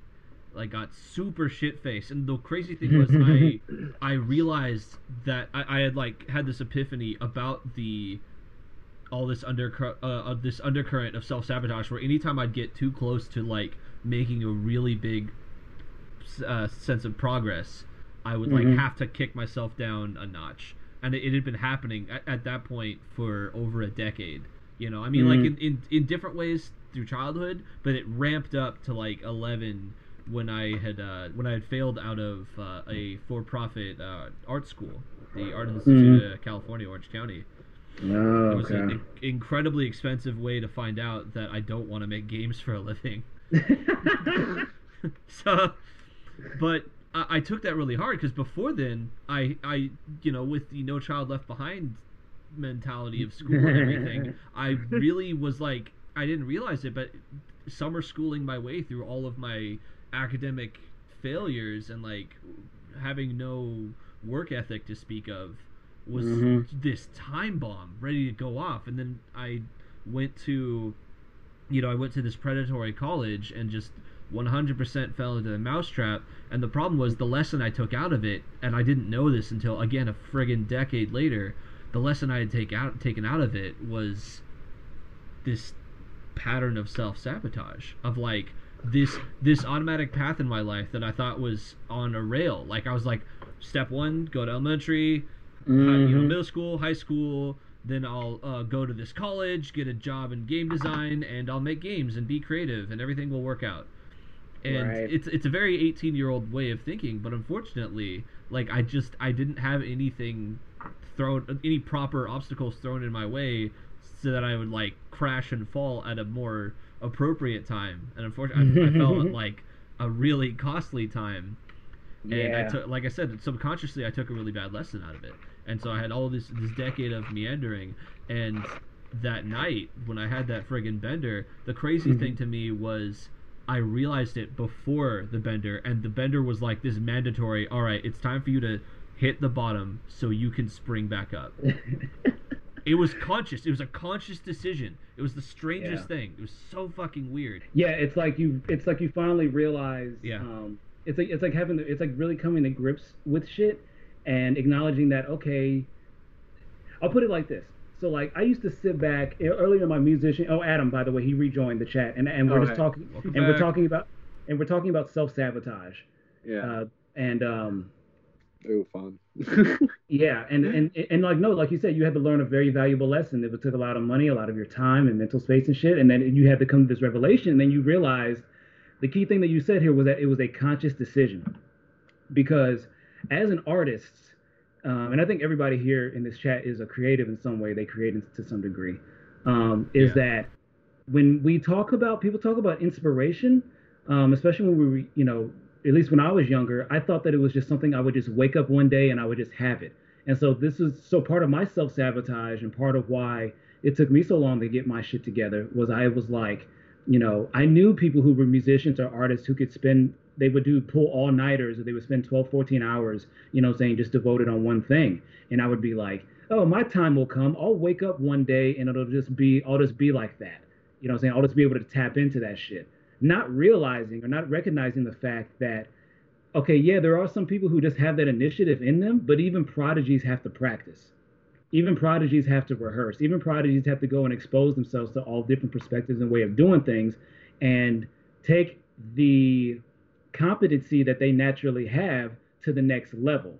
S2: Like got super shit faced, and the crazy thing was [laughs] I I realized that I, I had like had this epiphany about the all this under uh, of this undercurrent of self sabotage. Where anytime I'd get too close to like making a really big uh, sense of progress, I would like
S1: Mhm.
S2: have to kick myself down a notch, and it, it had been happening at, at that point for over a decade. You know, I mean, like
S1: Mhm.
S2: in, in in different ways through childhood, but it ramped up to like eleven when I had uh, when I had failed out of uh, a for-profit uh, art school, the Art Institute of California, Orange County.
S1: Oh,
S2: It was an incredibly expensive way to find out that I don't want to make games for a living. [laughs] so, but I, I took that really hard because before then, I, I, you know, with the No Child Left Behind mentality of school and everything, [laughs] I really was like, I didn't realize it, but summer schooling my way through all of my academic failures and like having no work ethic to speak of was
S1: Mhm.
S2: this time bomb ready to go off and then i went to you know i went to this predatory college and just 100% fell into the mousetrap and the problem was the lesson i took out of it and i didn't know this until again a friggin' decade later the lesson i had take out, taken out of it was this pattern of self-sabotage of like this this automatic path in my life that i thought was on a rail like i was like step one go to elementary hi- you know,
S1: Mhm.
S2: middle school, high school. Then I'll uh, go to this college, get a job in game design, and I'll make games and be creative, and everything will work out. And
S1: Right.
S2: it's it's a very 18 year old way of thinking, but unfortunately, like I just I didn't have anything thrown, any proper obstacles thrown in my way, so that I would like crash and fall at a more appropriate time. And unfortunately, I, I fell at [laughs] like a really costly time and I took, like I said, subconsciously, I took a really bad lesson out of it, and so I had all this this decade of meandering, and that night when I had that friggin' bender, the crazy
S1: Mhm.
S2: thing to me was I realized it before the bender, and the bender was like this mandatory. All right, it's time for you to hit the bottom so you can spring back up. [laughs] It was conscious. It was a conscious decision. It was the strangest
S1: Yeah.
S2: thing. It was so fucking weird.
S1: yeah, it's like you it's like you finally realize
S2: Yeah.
S1: um it's like it's like having the, it's like really coming to grips with shit and acknowledging that okay I'll put it like this. So like I used to sit back earlier in my musician oh Adam by the way he rejoined the chat and and we're
S3: Oh,
S1: just
S3: hey.
S1: talking
S2: Welcome
S1: and we're talking about and we're talking about self-sabotage.
S3: Yeah.
S1: Uh and um
S3: Ooh, fun. [laughs]
S1: Yeah, and, and and like no, like you said, you had to learn a very valuable lesson. It took a lot of money, a lot of your time and mental space and shit. And then you had to come to this revelation. And then you realized the key thing that you said here was that it was a conscious decision, because as an artist, um, and I think everybody here in this chat is a creative in some way. They create to some degree. Um, is
S2: Yeah.
S1: that when we talk about people talk about inspiration, um, especially when we you know, at least when I was younger, I thought that it was just something I would just wake up one day and I would just have it. And so this is so part of my self sabotage and part of why it took me so long to get my shit together was I was like, you know, I knew people who were musicians or artists who could spend, they would do pull all nighters or they would spend 12, 14 hours, you know, saying just devoted on one thing. And I would be like, oh, my time will come. I'll wake up one day and it'll just be, I'll just be like that. You know I'm saying? I'll just be able to tap into that shit. Not realizing or not recognizing the fact that okay, yeah, there are some people who just have that initiative in them, but even prodigies have to practice. Even prodigies have to rehearse. Even prodigies have to go and expose themselves to all different perspectives and way of doing things and take the competency that they naturally have to the next level.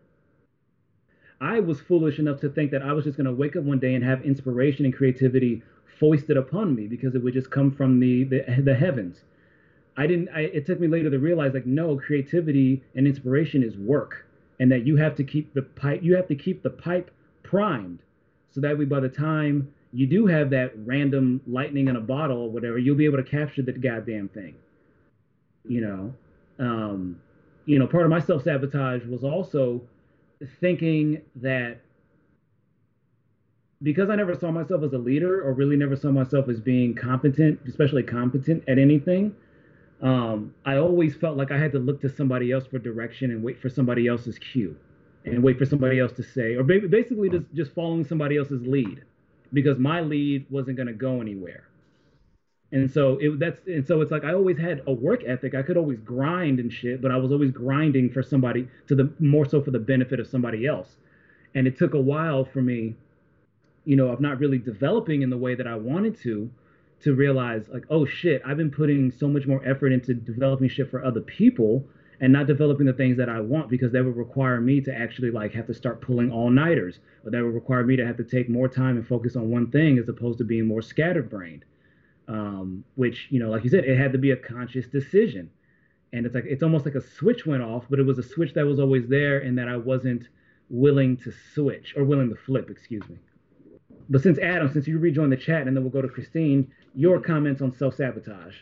S1: I was foolish enough to think that I was just going to wake up one day and have inspiration and creativity foisted upon me because it would just come from the the, the heavens. I didn't. I, it took me later to realize, like, no, creativity and inspiration is work, and that you have to keep the pipe. You have to keep the pipe primed, so that way, by the time you do have that random lightning in a bottle or whatever, you'll be able to capture the goddamn thing. You know, um, you know, part of my self sabotage was also thinking that because I never saw myself as a leader or really never saw myself as being competent, especially competent at anything, um, I always felt like I had to look to somebody else for direction and wait for somebody else's cue and wait for somebody else to say, or basically just, just following somebody else's lead because my lead wasn't going to go anywhere. And so it that's and so it's like I always had a work ethic. I could always grind and shit, but I was always grinding for somebody to the more so for the benefit of somebody else. And it took a while for me, you know, of not really developing in the way that I wanted to, to realize like, oh shit, I've been putting so much more effort into developing shit for other people and not developing the things that I want because that would require me to actually like have to start pulling all nighters, or that would require me to have to take more time and focus on one thing as opposed to being more scatterbrained um, which you know, like you said, it had to be a conscious decision. And it's like it's almost like a switch went off, but it was a switch that was always there, and that I wasn't willing to switch or willing to flip. Excuse me. But since Adam, since you rejoined the chat, and then we'll go to Christine, your comments on self sabotage.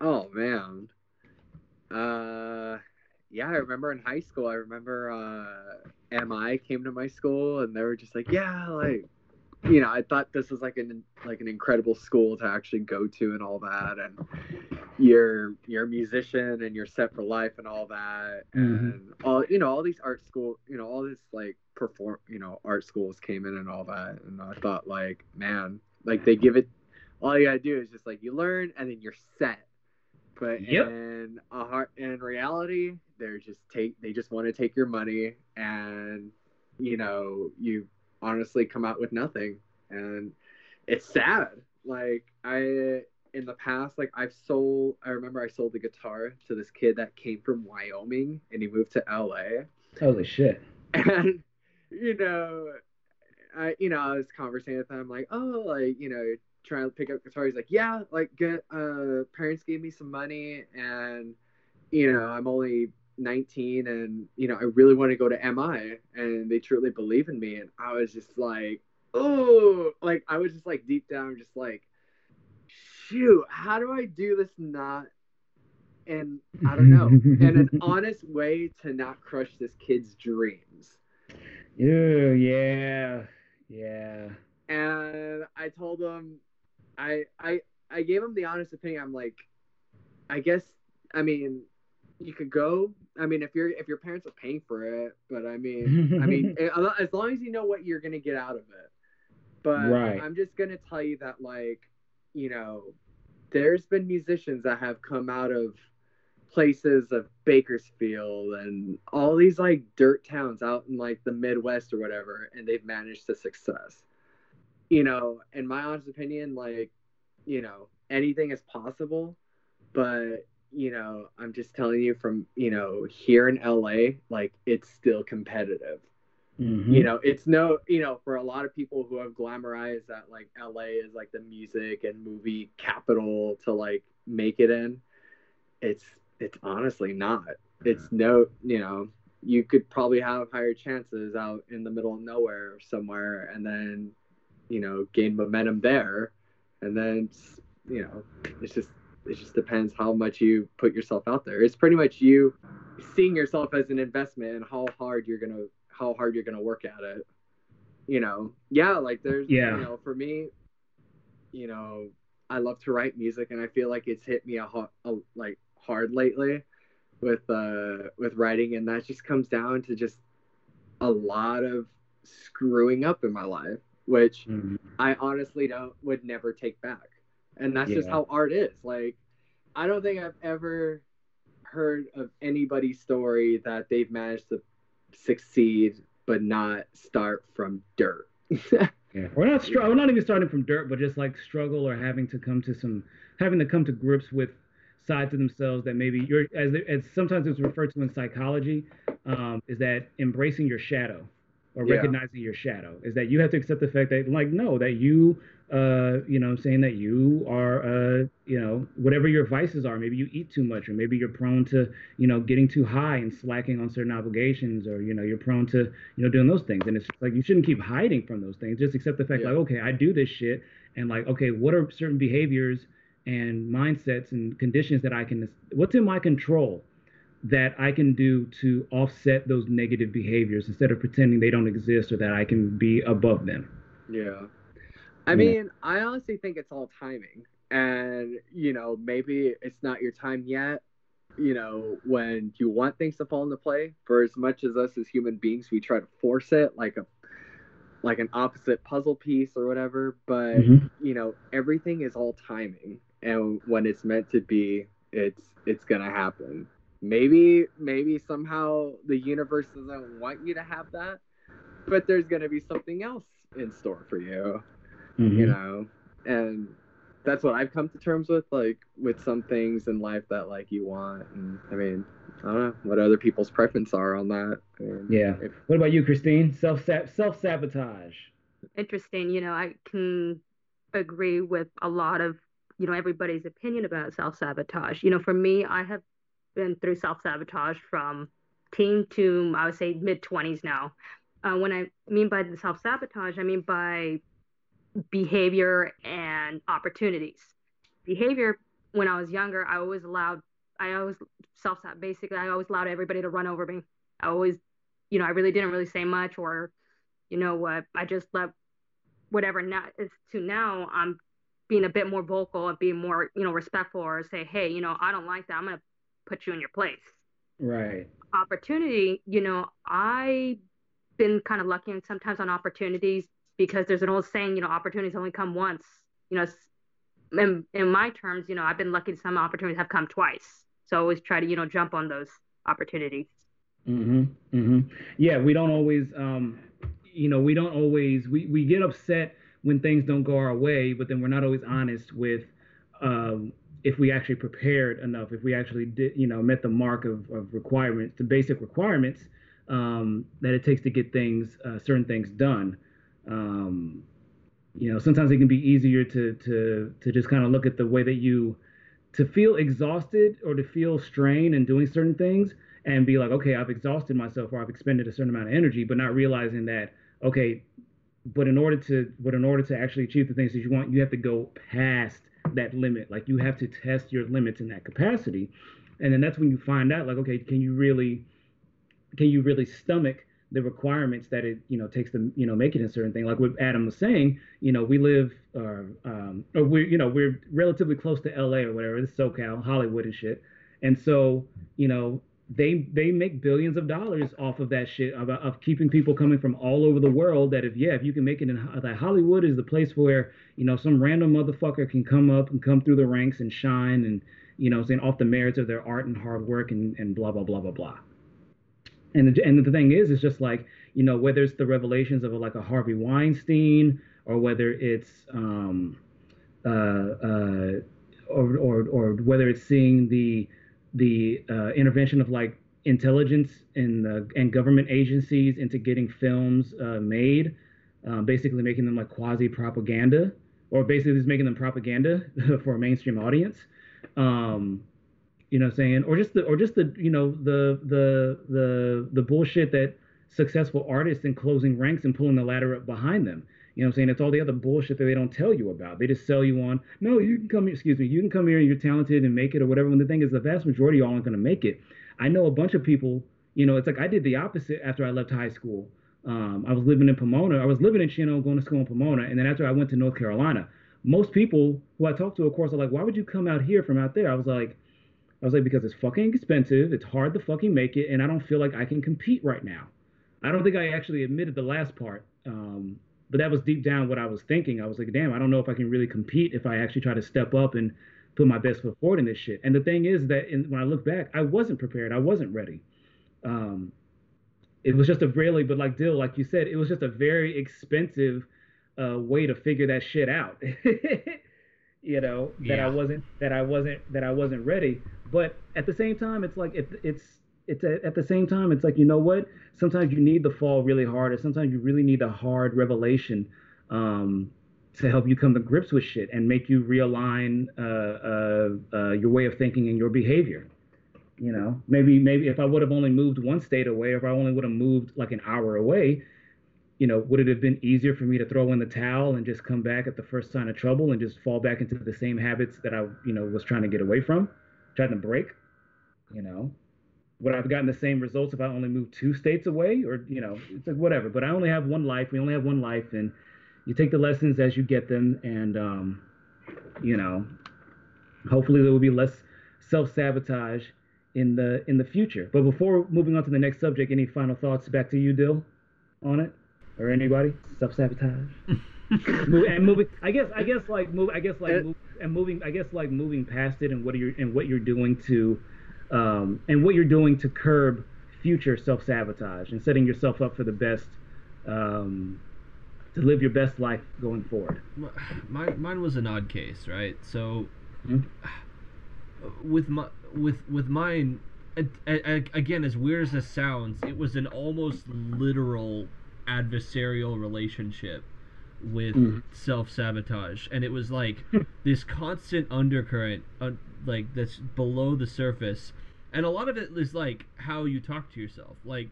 S3: Oh man. Uh, yeah, I remember in high school. I remember uh, MI came to my school, and they were just like, "Yeah, like you know, I thought this was like an like an incredible school to actually go to and all that, and you're you're a musician and you're set for life and all that, mm-hmm. and all you know, all these art school, you know, all this like perform, you know, art schools came in and all that, and I thought like, man, like they give it, all you gotta do is just like you learn and then you're set. But yep. in a heart, in reality, they're just take they just want to take your money and you know you honestly come out with nothing. And it's sad. Like i in the past like i've sold i remember i sold the guitar to this kid that came from wyoming and he moved to la
S1: holy shit. [laughs]
S3: And you know i you know i was conversing with him like oh like you know trying to pick up guitar. He's like yeah like get uh parents gave me some money and you know i'm only 19 and you know i really want to go to mi and they truly believe in me. And i was just like oh like i was just like deep down just like shoot how do i do this not? And i don't know. And an [laughs] honest way to not crush this kid's dreams
S1: yeah yeah yeah
S3: and i told him i i i gave him the honest opinion i'm like i guess i mean you could go. I mean, if your if your parents are paying for it, but I mean, I mean, [laughs] as long as you know what you're gonna get out of it. But right. I'm just gonna tell you that, like, you know, there's been musicians that have come out of places of Bakersfield and all these like dirt towns out in like the Midwest or whatever, and they've managed to success. You know, in my honest opinion, like, you know, anything is possible, but you know, I'm just telling you from, you know, here in LA, like it's still competitive. Mm-hmm. You know, it's no, you know, for a lot of people who have glamorized that like LA is like the music and movie capital to like make it in, it's it's honestly not. It's no, you know, you could probably have higher chances out in the middle of nowhere somewhere and then, you know, gain momentum there. And then, you know, it's just it just depends how much you put yourself out there. It's pretty much you seeing yourself as an investment and how hard you're gonna how hard you're gonna work at it. You know, yeah, like there's yeah. you know, for me, you know, I love to write music and I feel like it's hit me a, a like hard lately with uh with writing and that just comes down to just a lot of screwing up in my life, which mm-hmm. I honestly don't would never take back and that's yeah. just how art is like i don't think i've ever heard of anybody's story that they've managed to succeed but not start from dirt [laughs]
S1: yeah we're not str- we're not even starting from dirt but just like struggle or having to come to some having to come to grips with sides to themselves that maybe you're as, as sometimes it's referred to in psychology um, is that embracing your shadow or yeah. recognizing your shadow is that you have to accept the fact that like no that you uh, you know, I'm saying that you are, uh, you know, whatever your vices are. Maybe you eat too much, or maybe you're prone to, you know, getting too high and slacking on certain obligations, or you know, you're prone to, you know, doing those things. And it's like you shouldn't keep hiding from those things. Just accept the fact, yeah. like, okay, I do this shit, and like, okay, what are certain behaviors and mindsets and conditions that I can, what's in my control that I can do to offset those negative behaviors instead of pretending they don't exist or that I can be above them.
S3: Yeah. I mean, I honestly think it's all timing. and you know maybe it's not your time yet you know when you want things to fall into play for as much as us as human beings we try to force it like a like an opposite puzzle piece or whatever but
S1: Mhm.
S3: you know everything is all timing and when it's meant to be it's it's gonna happen maybe maybe somehow the universe doesn't want you to have that but there's gonna be something else in store for you you
S1: Mhm.
S3: know and that's what i've come to terms with like with some things in life that like you want and i mean i don't know what other people's preference are on that I mean,
S1: Yeah.
S3: if,
S1: What about you, Christine? Self self sabotage.
S4: interesting. You know, I can agree with a lot of, you know, everybody's opinion about self sabotage. You know, for me, I have been through self sabotage from teen to, I would say, mid 20s now. Uh, when I mean by the self sabotage, I mean by behavior and opportunities. Behavior, when I was younger, I always allowed, I always self basically, I always allowed everybody to run over me. I always, you know, I really didn't really say much or, you know what, I just let whatever now is to now I'm being a bit more vocal and being more, you know, respectful or say, hey, you know, I don't like that. I'm gonna put you in your place.
S1: Right.
S4: Opportunity, you know, I've been kind of lucky and sometimes on opportunities because there's an old saying, you know, opportunities only come once. You know, in, in my terms, you know, I've been lucky some opportunities have come twice. So I always try to, you know, jump on those opportunities.
S1: Mm-hmm. Mm-hmm. Yeah, we don't always, um, you know, we don't always, we, we get upset when things don't go our way, but then we're not always honest with um, if we actually prepared enough, if we actually did, you know, met the mark of, of requirements, the basic requirements um, that it takes to get things, uh, certain things done. Um, you know, sometimes it can be easier to to to just kind of look at the way that you to feel exhausted or to feel strain in doing certain things and be like, okay, I've exhausted myself or I've expended a certain amount of energy, but not realizing that, okay, but in order to but in order to actually achieve the things that you want, you have to go past that limit. Like you have to test your limits in that capacity. And then that's when you find out, like, okay, can you really can you really stomach the requirements that it you know takes to you know make it a certain thing like what adam was saying you know we live uh, um, or we're you know we're relatively close to la or whatever this socal hollywood and shit and so you know they they make billions of dollars off of that shit of, of keeping people coming from all over the world that if yeah if you can make it in that hollywood is the place where you know some random motherfucker can come up and come through the ranks and shine and you know saying off the merits of their art and hard work and, and blah blah blah blah blah. And the, and the thing is, it's just like you know whether it's the revelations of a, like a Harvey Weinstein or whether it's um, uh, uh, or, or or whether it's seeing the the uh, intervention of like intelligence and uh, and government agencies into getting films uh, made, um, basically making them like quasi propaganda or basically just making them propaganda [laughs] for a mainstream audience. Um, you know saying or just the or just the you know the the the the bullshit that successful artists and closing ranks and pulling the ladder up behind them you know what I'm saying? It's all the other bullshit that they don't tell you about. They just sell you on no you can come here excuse me you can come here and you're talented and make it or whatever. When the thing is the vast majority of y'all aren't going to make it. I know a bunch of people you know it's like I did the opposite after I left high school. Um, I was living in Pomona I was living in Chino going to school in Pomona and then after I went to North Carolina. Most people who I talked to of course are like why would you come out here from out there? I was like I was like, because it's fucking expensive, it's hard to fucking make it, and I don't feel like I can compete right now. I don't think I actually admitted the last part, um, but that was deep down what I was thinking. I was like, damn, I don't know if I can really compete if I actually try to step up and put my best foot forward in this shit. And the thing is that in, when I look back, I wasn't prepared. I wasn't ready. Um, it was just a really, but like Dill, like you said, it was just a very expensive uh, way to figure that shit out. [laughs] you know that I wasn't that I wasn't that I wasn't ready. But at the same time, it's like it, it's it's at the same time it's like you know what? Sometimes you need the fall really hard, or sometimes you really need a hard revelation um, to help you come to grips with shit and make you realign uh, uh, uh, your way of thinking and your behavior. You know, maybe maybe if I would have only moved one state away, or if I only would have moved like an hour away, you know, would it have been easier for me to throw in the towel and just come back at the first sign of trouble and just fall back into the same habits that I, you know, was trying to get away from, trying to break? You know, would I have gotten the same results if I only moved two states away, or you know, it's like whatever. But I only have one life. We only have one life, and you take the lessons as you get them, and um, you know, hopefully there will be less self-sabotage in the in the future. But before moving on to the next subject, any final thoughts back to you, Dill, on it, or anybody? Self-sabotage. [laughs] and moving, I guess, I guess like move, I guess like move, and moving, I guess like moving past it and what are you're and what you're doing to, um, and what you're doing to curb future self-sabotage and setting yourself up for the best, um, to live your best life going forward.
S2: My, mine was an odd case, right? So, mm-hmm. with my with with mine, again, as weird as this sounds, it was an almost literal adversarial relationship with mm. self sabotage, and it was like [laughs] this constant undercurrent, uh, like that's below the surface, and a lot of it is like how you talk to yourself, like.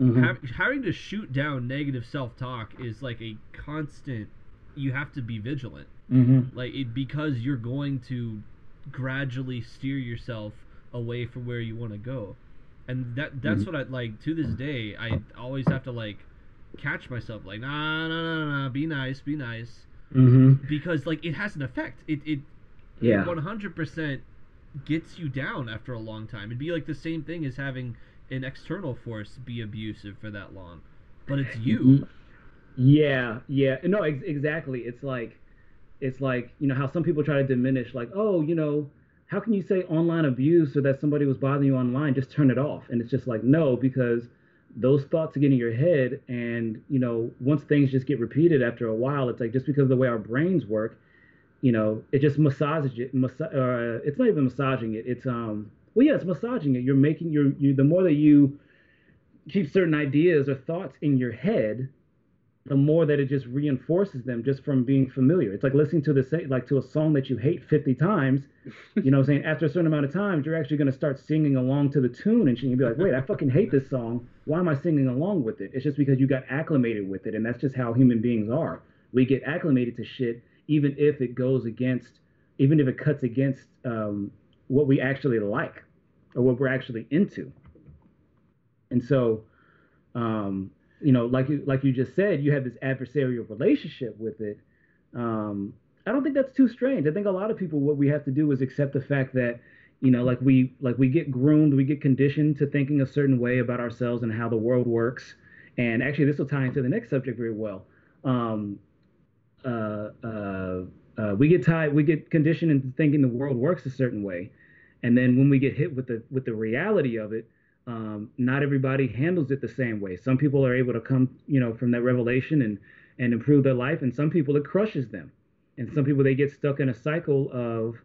S2: Mm-hmm. Ha- having to shoot down negative self-talk is like a constant you have to be vigilant mm-hmm. like it because you're going to gradually steer yourself away from where you want to go and that that's mm-hmm. what i like to this day i always have to like catch myself like nah nah nah nah, nah be nice be nice mm-hmm. because like it has an effect it it yeah 100% gets you down after a long time. It'd be like the same thing as having an external force be abusive for that long. But it's you. Mm-hmm.
S1: yeah yeah. No ex- exactly. It's like it's like you know how some people try to diminish like oh you know how can you say online abuse or that somebody was bothering you online? Just turn it off. And it's just like no because those thoughts get in your head and you know once things just get repeated after a while it's like just because of the way our brains work you know it just massages it massa- uh, it's not even massaging it it's um well yeah it's massaging it you're making your you the more that you keep certain ideas or thoughts in your head the more that it just reinforces them just from being familiar. It's like listening to the same, like to a song that you hate 50 times. You know, saying after a certain amount of times, you're actually going to start singing along to the tune, and you'll be like, "Wait, I fucking hate this song. Why am I singing along with it?" It's just because you got acclimated with it, and that's just how human beings are. We get acclimated to shit, even if it goes against, even if it cuts against um, what we actually like or what we're actually into. And so, um, you know, like you like you just said, you have this adversarial relationship with it. Um, I don't think that's too strange. I think a lot of people, what we have to do is accept the fact that, you know, like we like we get groomed, we get conditioned to thinking a certain way about ourselves and how the world works. And actually, this will tie into the next subject very well. Um, uh, uh, uh, we get tied, we get conditioned into thinking the world works a certain way, and then when we get hit with the with the reality of it, um, not everybody handles it the same way. Some people are able to come, you know, from that revelation and and improve their life, and some people it crushes them, and some people they get stuck in a cycle of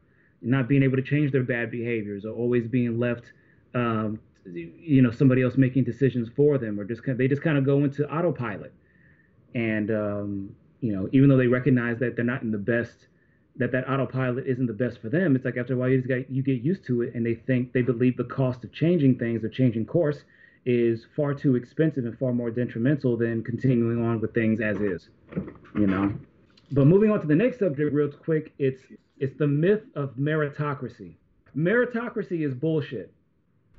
S1: not being able to change their bad behaviors or always being left, um, you know, somebody else making decisions for them, or just kind of, they just kind of go into autopilot, and um, you know, even though they recognize that they're not in the best that that autopilot isn't the best for them. It's like after a while you just get you get used to it, and they think they believe the cost of changing things or changing course is far too expensive and far more detrimental than continuing on with things as is. You know. But moving on to the next subject real quick, it's it's the myth of meritocracy. Meritocracy is bullshit.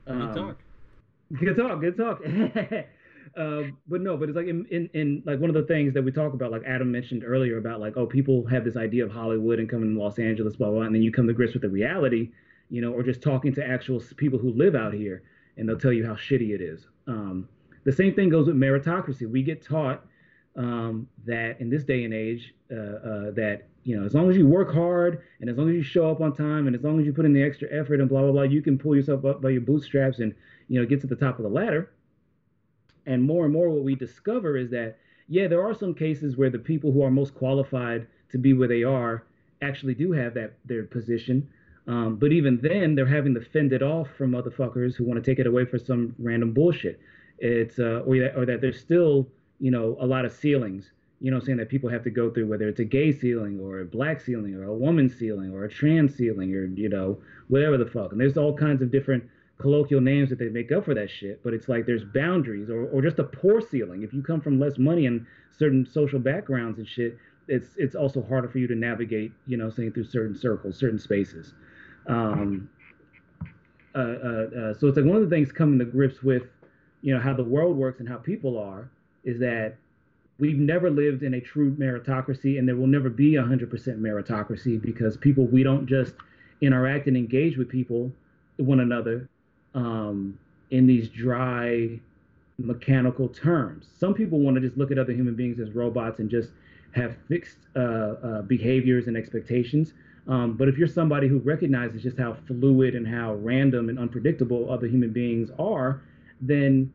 S2: Good um, talk.
S1: Good talk. Good talk. [laughs] Um, but no, but it's like in, in, in like one of the things that we talk about, like Adam mentioned earlier about like, oh, people have this idea of Hollywood and coming to Los Angeles, blah, blah, blah, and then you come to grips with the reality, you know, or just talking to actual people who live out here and they'll tell you how shitty it is. Um, the same thing goes with meritocracy. We get taught um, that in this day and age, uh, uh, that you know, as long as you work hard and as long as you show up on time and as long as you put in the extra effort and blah blah blah, you can pull yourself up by your bootstraps and you know get to the top of the ladder and more and more what we discover is that yeah there are some cases where the people who are most qualified to be where they are actually do have that their position. Um, but even then they're having to fend it off from motherfuckers who want to take it away for some random bullshit. It's uh, or, that, or that there's still you know a lot of ceilings. You know saying? That people have to go through whether it's a gay ceiling or a black ceiling or a woman ceiling or a trans ceiling or you know whatever the fuck. And there's all kinds of different colloquial names that they make up for that shit, but it's like there's boundaries or, or just a poor ceiling. If you come from less money and certain social backgrounds and shit, it's it's also harder for you to navigate, you know, saying through certain circles, certain spaces. Um, uh, uh, uh, so it's like one of the things coming to grips with, you know, how the world works and how people are is that we've never lived in a true meritocracy and there will never be a 100% meritocracy because people we don't just interact and engage with people, one another, um, in these dry, mechanical terms. Some people want to just look at other human beings as robots and just have fixed uh, uh, behaviors and expectations. Um, but if you're somebody who recognizes just how fluid and how random and unpredictable other human beings are, then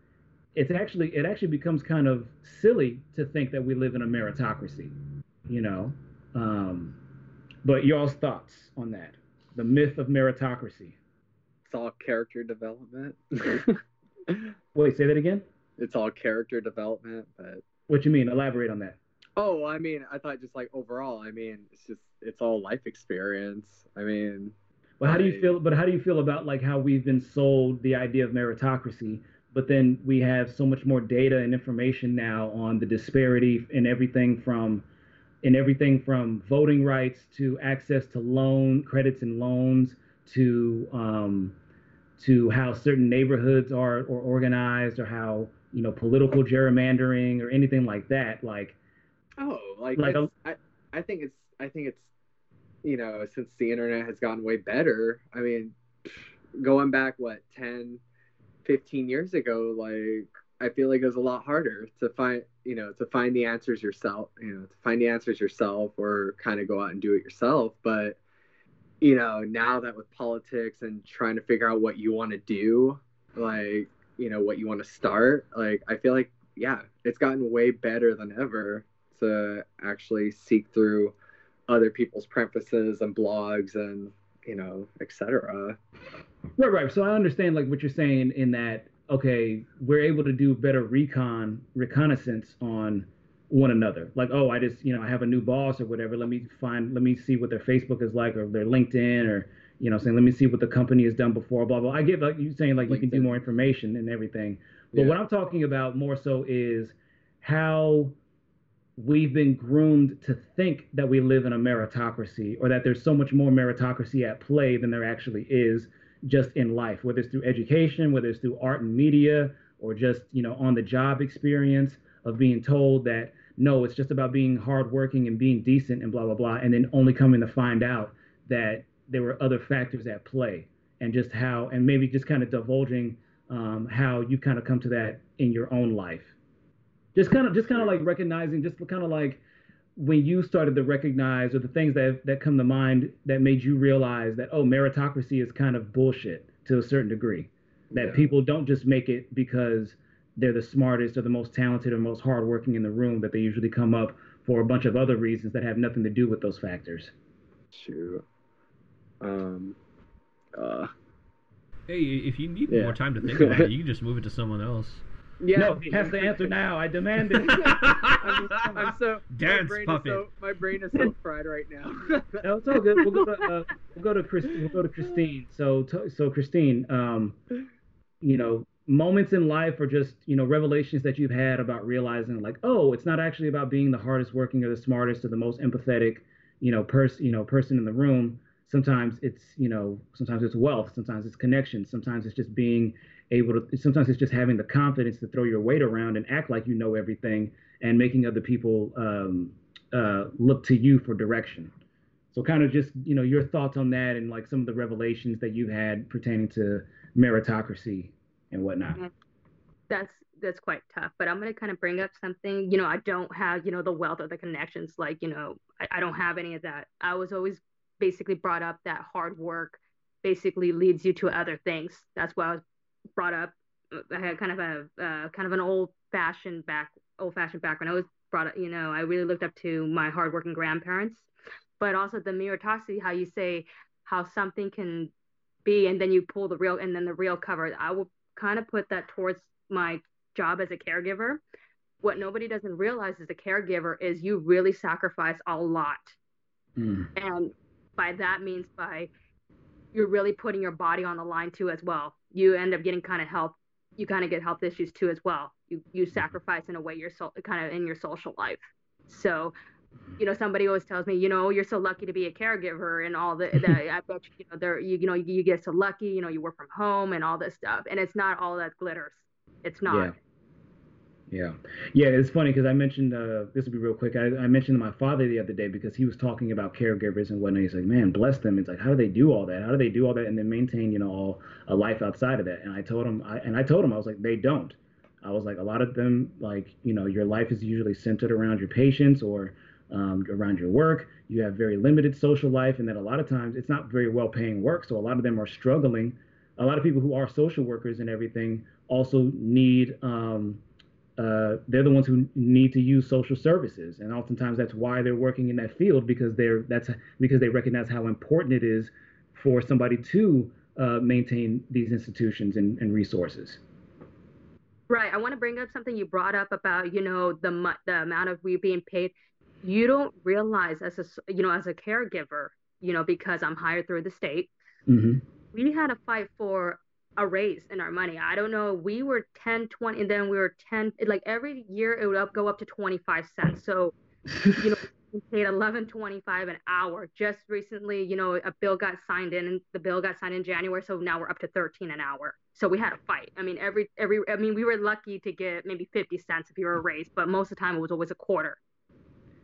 S1: it's actually it actually becomes kind of silly to think that we live in a meritocracy, you know. Um, but y'all's thoughts on that? The myth of meritocracy.
S3: It's all character development. [laughs]
S1: Wait, say that again.
S3: It's all character development, but
S1: what you mean? Elaborate on that.
S3: Oh, I mean, I thought just like overall. I mean, it's just it's all life experience. I mean,
S1: but how do you feel? But how do you feel about like how we've been sold the idea of meritocracy, but then we have so much more data and information now on the disparity in everything from in everything from voting rights to access to loan credits and loans to um, to how certain neighborhoods are or organized or how you know political gerrymandering or anything like that like
S3: oh like, like a, I, I think it's i think it's you know since the internet has gotten way better i mean going back what 10 15 years ago like i feel like it was a lot harder to find you know to find the answers yourself you know to find the answers yourself or kind of go out and do it yourself but you know now that with politics and trying to figure out what you want to do like you know what you want to start like i feel like yeah it's gotten way better than ever to actually seek through other people's prefaces and blogs and you know etc
S1: right right. So i understand like what you're saying in that okay we're able to do better recon reconnaissance on one another like oh i just you know i have a new boss or whatever let me find let me see what their facebook is like or their linkedin or you know, saying, let me see what the company has done before, blah, blah. I get like you saying like you can do more information and everything. But yeah. what I'm talking about more so is how we've been groomed to think that we live in a meritocracy or that there's so much more meritocracy at play than there actually is just in life, whether it's through education, whether it's through art and media, or just, you know, on the job experience of being told that no, it's just about being hardworking and being decent and blah, blah, blah. And then only coming to find out that there were other factors at play and just how and maybe just kind of divulging um, how you kind of come to that in your own life just kind of just kind of like recognizing just kind of like when you started to recognize or the things that that come to mind that made you realize that oh meritocracy is kind of bullshit to a certain degree that yeah. people don't just make it because they're the smartest or the most talented or most hardworking in the room that they usually come up for a bunch of other reasons that have nothing to do with those factors
S3: True. Um, uh,
S2: hey, if you need yeah. more time to think about it, you can just move it to someone else.
S1: Yeah, no, he has to answer now. I demand it.
S3: I'm, [laughs] I'm, so
S2: dance my puppet.
S3: So, my brain is so fried right now.
S1: no, it's all good. We'll go to uh, we'll go to Chris, we'll go to Christine. So so Christine, um, you know, moments in life or just you know revelations that you've had about realizing like, oh, it's not actually about being the hardest working or the smartest or the most empathetic, you know, person you know person in the room. Sometimes it's you know sometimes it's wealth sometimes it's connections sometimes it's just being able to sometimes it's just having the confidence to throw your weight around and act like you know everything and making other people um, uh, look to you for direction. So kind of just you know your thoughts on that and like some of the revelations that you've had pertaining to meritocracy and whatnot mm-hmm.
S4: that's that's quite tough but i'm to kind of bring up something you know i don't have you know the wealth or the connections like you know I, I don't have any of that i was always basically brought up that hard work basically leads you to other things. That's why I was brought up. I had kind of a uh, kind of an old fashioned back old fashioned background. I was brought up, you know, I really looked up to my hardworking grandparents, but also the meritocracy, how you say how something can be, and then you pull the real and then the real cover. I will kind of put that towards my job as a caregiver. What nobody doesn't realize as a caregiver is you really sacrifice a lot. Mm. And by that means by you're really putting your body on the line too as well. You end up getting kind of health. You kind of get health issues too as well. You you mm-hmm. sacrifice in a way you're so kind of in your social life. So, you know, somebody always tells me, you know, you're so lucky to be a caregiver and all the. the [laughs] I bet you, you know, there you, you know you, you, get so lucky. You know, you work from home and all this stuff, and it's not all that glitters. It's not.
S1: Yeah. Yeah, yeah. It's funny because I mentioned uh, this will be real quick. I, I mentioned to my father the other day because he was talking about caregivers and whatnot. He's like, "Man, bless them." It's like, how do they do all that? How do they do all that and then maintain, you know, all a life outside of that? And I told him, I, and I told him, I was like, they don't. I was like, a lot of them, like, you know, your life is usually centered around your patients or um, around your work. You have very limited social life, and that a lot of times it's not very well paying work. So a lot of them are struggling. A lot of people who are social workers and everything also need. Um, uh, they're the ones who need to use social services, and oftentimes that's why they're working in that field because they're that's because they recognize how important it is for somebody to uh, maintain these institutions and, and resources.
S4: Right. I want to bring up something you brought up about, you know, the the amount of we being paid. You don't realize as a, you know, as a caregiver, you know, because I'm hired through the state,
S1: mm-hmm.
S4: we had to fight for a raise in our money. I don't know. We were 10, 20, and then we were 10, like every year it would up, go up to 25 cents. So, you know, [laughs] we paid 11.25 an hour. Just recently, you know, a bill got signed in and the bill got signed in January. So now we're up to 13 an hour. So we had a fight. I mean, every every I mean, we were lucky to get maybe 50 cents if you were a raise, but most of the time it was always a quarter.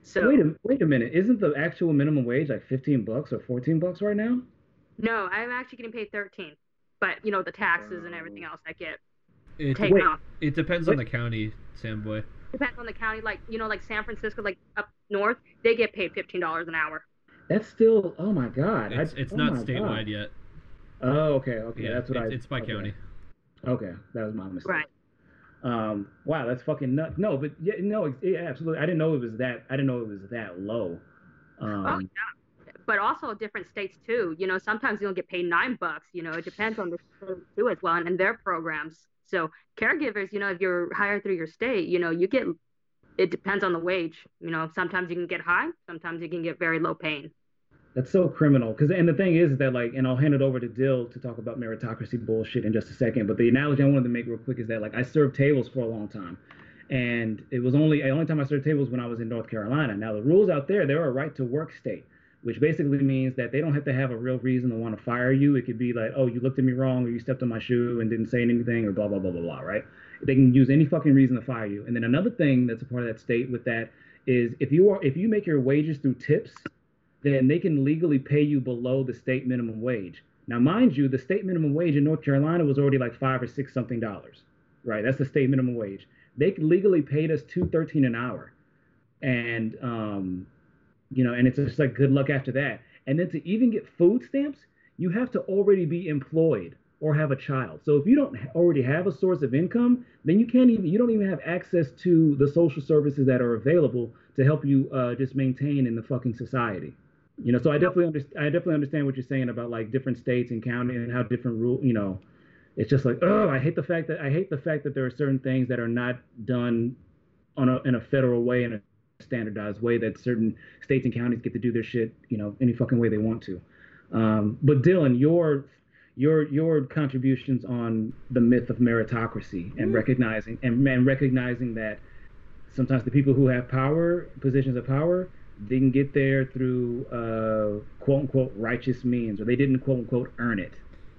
S1: So wait a wait a minute, isn't the actual minimum wage like 15 bucks or 14 bucks right now?
S4: No, I'm actually getting paid 13, but you know the taxes and everything else I get
S2: it, taken wait, off. It depends wait. on the county, Sam boy.
S4: Depends on the county, like you know, like San Francisco, like up north, they get paid 15 dollars an hour.
S1: That's still, oh my god,
S2: it's, I, it's
S1: oh
S2: not statewide god. yet.
S1: Oh, okay, okay, yeah, that's what
S2: it's,
S1: I.
S2: It's by
S1: okay.
S2: county.
S1: Okay, that was my mistake.
S4: Right.
S1: Um, wow, that's fucking nuts. No, but yeah, no, yeah, absolutely. I didn't know it was that. I didn't know it was that low. Um,
S4: oh yeah, but also different states too. You know, sometimes you'll get paid nine bucks. You know, it depends on the state too as well, and, and their programs. So caregivers, you know, if you're hired through your state, you know, you get. It depends on the wage. You know, sometimes you can get high, sometimes you can get very low paying.
S1: That's so criminal. Because and the thing is that like, and I'll hand it over to Dill to talk about meritocracy bullshit in just a second. But the analogy I wanted to make real quick is that like I served tables for a long time, and it was only the only time I served tables when I was in North Carolina. Now the rules out there, they're a right to work state, which basically means that they don't have to have a real reason to want to fire you. It could be like, oh, you looked at me wrong, or you stepped on my shoe and didn't say anything, or blah blah blah blah blah. Right? They can use any fucking reason to fire you. And then another thing that's a part of that state with that is if you are if you make your wages through tips then they can legally pay you below the state minimum wage. Now, mind you, the state minimum wage in North Carolina was already like five or six something dollars, right? That's the state minimum wage. They legally paid us two thirteen an hour, and um, you know, and it's just like good luck after that. And then to even get food stamps, you have to already be employed or have a child. So if you don't already have a source of income, then you can't even you don't even have access to the social services that are available to help you uh, just maintain in the fucking society. You know, so I definitely understand. I definitely understand what you're saying about like different states and county and how different rule. You know, it's just like, oh, I hate the fact that I hate the fact that there are certain things that are not done on a in a federal way in a standardized way that certain states and counties get to do their shit, you know, any fucking way they want to. Um, but Dylan, your your your contributions on the myth of meritocracy and recognizing and, and recognizing that sometimes the people who have power, positions of power, didn't get there through uh, quote unquote righteous means, or they didn't quote unquote earn it.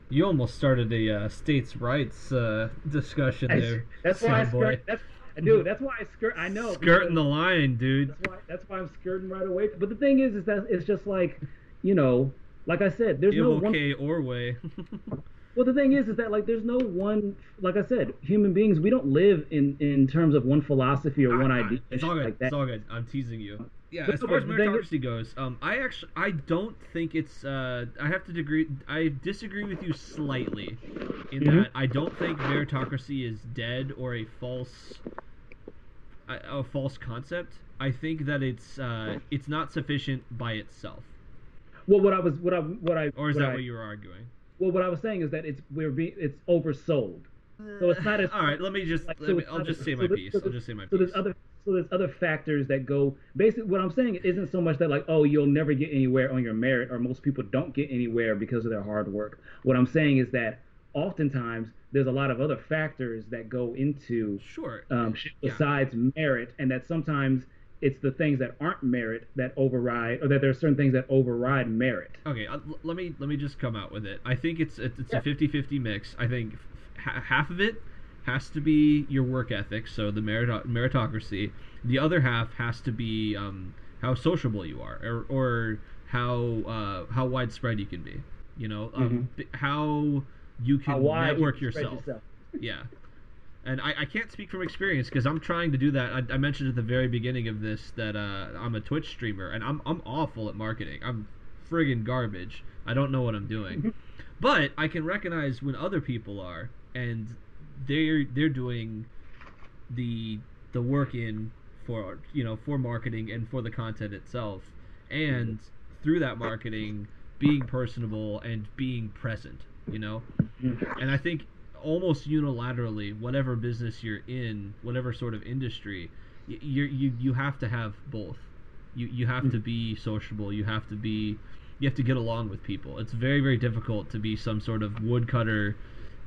S2: You almost started a uh, states' rights uh, discussion there.
S1: That's why I skirt. That's, dude, that's why I skirt. I know.
S2: Skirting the line, dude.
S1: That's why. That's why I'm skirting right away. But the thing is, is that it's just like, you know, like I said, there's no
S2: one. or way. [laughs]
S1: Well, the thing is, is that like there's no one. Like I said, human beings, we don't live in in terms of one philosophy or one idea.
S2: It's all good. Like it's all good. I'm teasing you. Yeah, as far as meritocracy goes, um, I actually I don't think it's. Uh, I have to agree. I disagree with you slightly, in mm-hmm. that I don't think meritocracy is dead or a false, a, a false concept. I think that it's uh, it's not sufficient by itself.
S1: Well, what I was, what I, what I,
S2: or is
S1: what
S2: that
S1: I,
S2: what you were arguing?
S1: Well, what I was saying is that it's we're being it's oversold. So it's not as
S2: all right. Let me just. Like, let so me, I'll just say my piece. I'll just say my
S1: so there's other so there's other factors that go. Basically, what I'm saying isn't so much that like oh you'll never get anywhere on your merit or most people don't get anywhere because of their hard work. What I'm saying is that oftentimes there's a lot of other factors that go into
S2: sure
S1: um, besides yeah. merit, and that sometimes it's the things that aren't merit that override, or that there are certain things that override merit.
S2: Okay, uh, let me let me just come out with it. I think it's it's, it's yeah. a 50-50 mix. I think f- half of it has to be your work ethic, so the merit- meritocracy. The other half has to be um, how sociable you are, or, or how uh, how widespread you can be. You know, um, mm-hmm. how you can how network you yourself. yourself. yeah. And I, I can't speak from experience because I'm trying to do that. I, I, mentioned at the very beginning of this that uh, I'm a Twitch streamer and I'm I'm awful at marketing. I'm friggin' garbage. I don't know what I'm doing. [laughs] but I can recognize when other people are and they're they're doing the the work in for you know for marketing and for the content itself and through that marketing being personable and being present you know and i think almost unilaterally whatever business you're in whatever sort of industry you you you have to have both you you have to be sociable you have to be you have to get along with people it's very very difficult to be some sort of woodcutter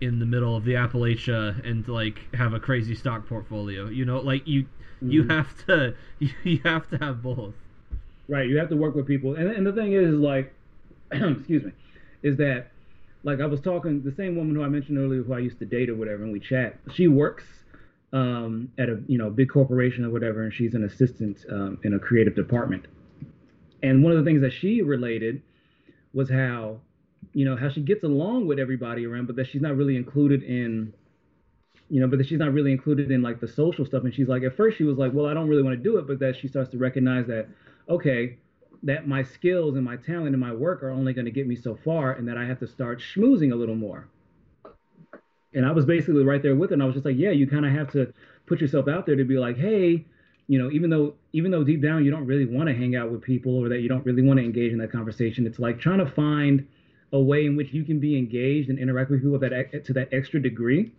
S2: in the middle of the Appalachia and like have a crazy stock portfolio. You know, like you mm-hmm. you have to [laughs] you have to have both.
S1: Right, you have to work with people, and and the thing is like, [clears throat] excuse me, is that like I was talking the same woman who I mentioned earlier who I used to date or whatever, and we chat. She works um, at a you know big corporation or whatever, and she's an assistant um, in a creative department. And one of the things that she related was how you know how she gets along with everybody around, but that she's not really included in you know, but that she's not really included in like the social stuff. And she's like, at first she was like, well, I don't really want to do it, but that she starts to recognize that, okay, that my skills and my talent and my work are only going to get me so far, and that I have to start schmoozing a little more. And I was basically right there with her, and I was just like, yeah, you kind of have to put yourself out there to be like, hey, you know, even though even though deep down you don't really want to hang out with people or that you don't really want to engage in that conversation, it's like trying to find a way in which you can be engaged and interact with people that to that extra degree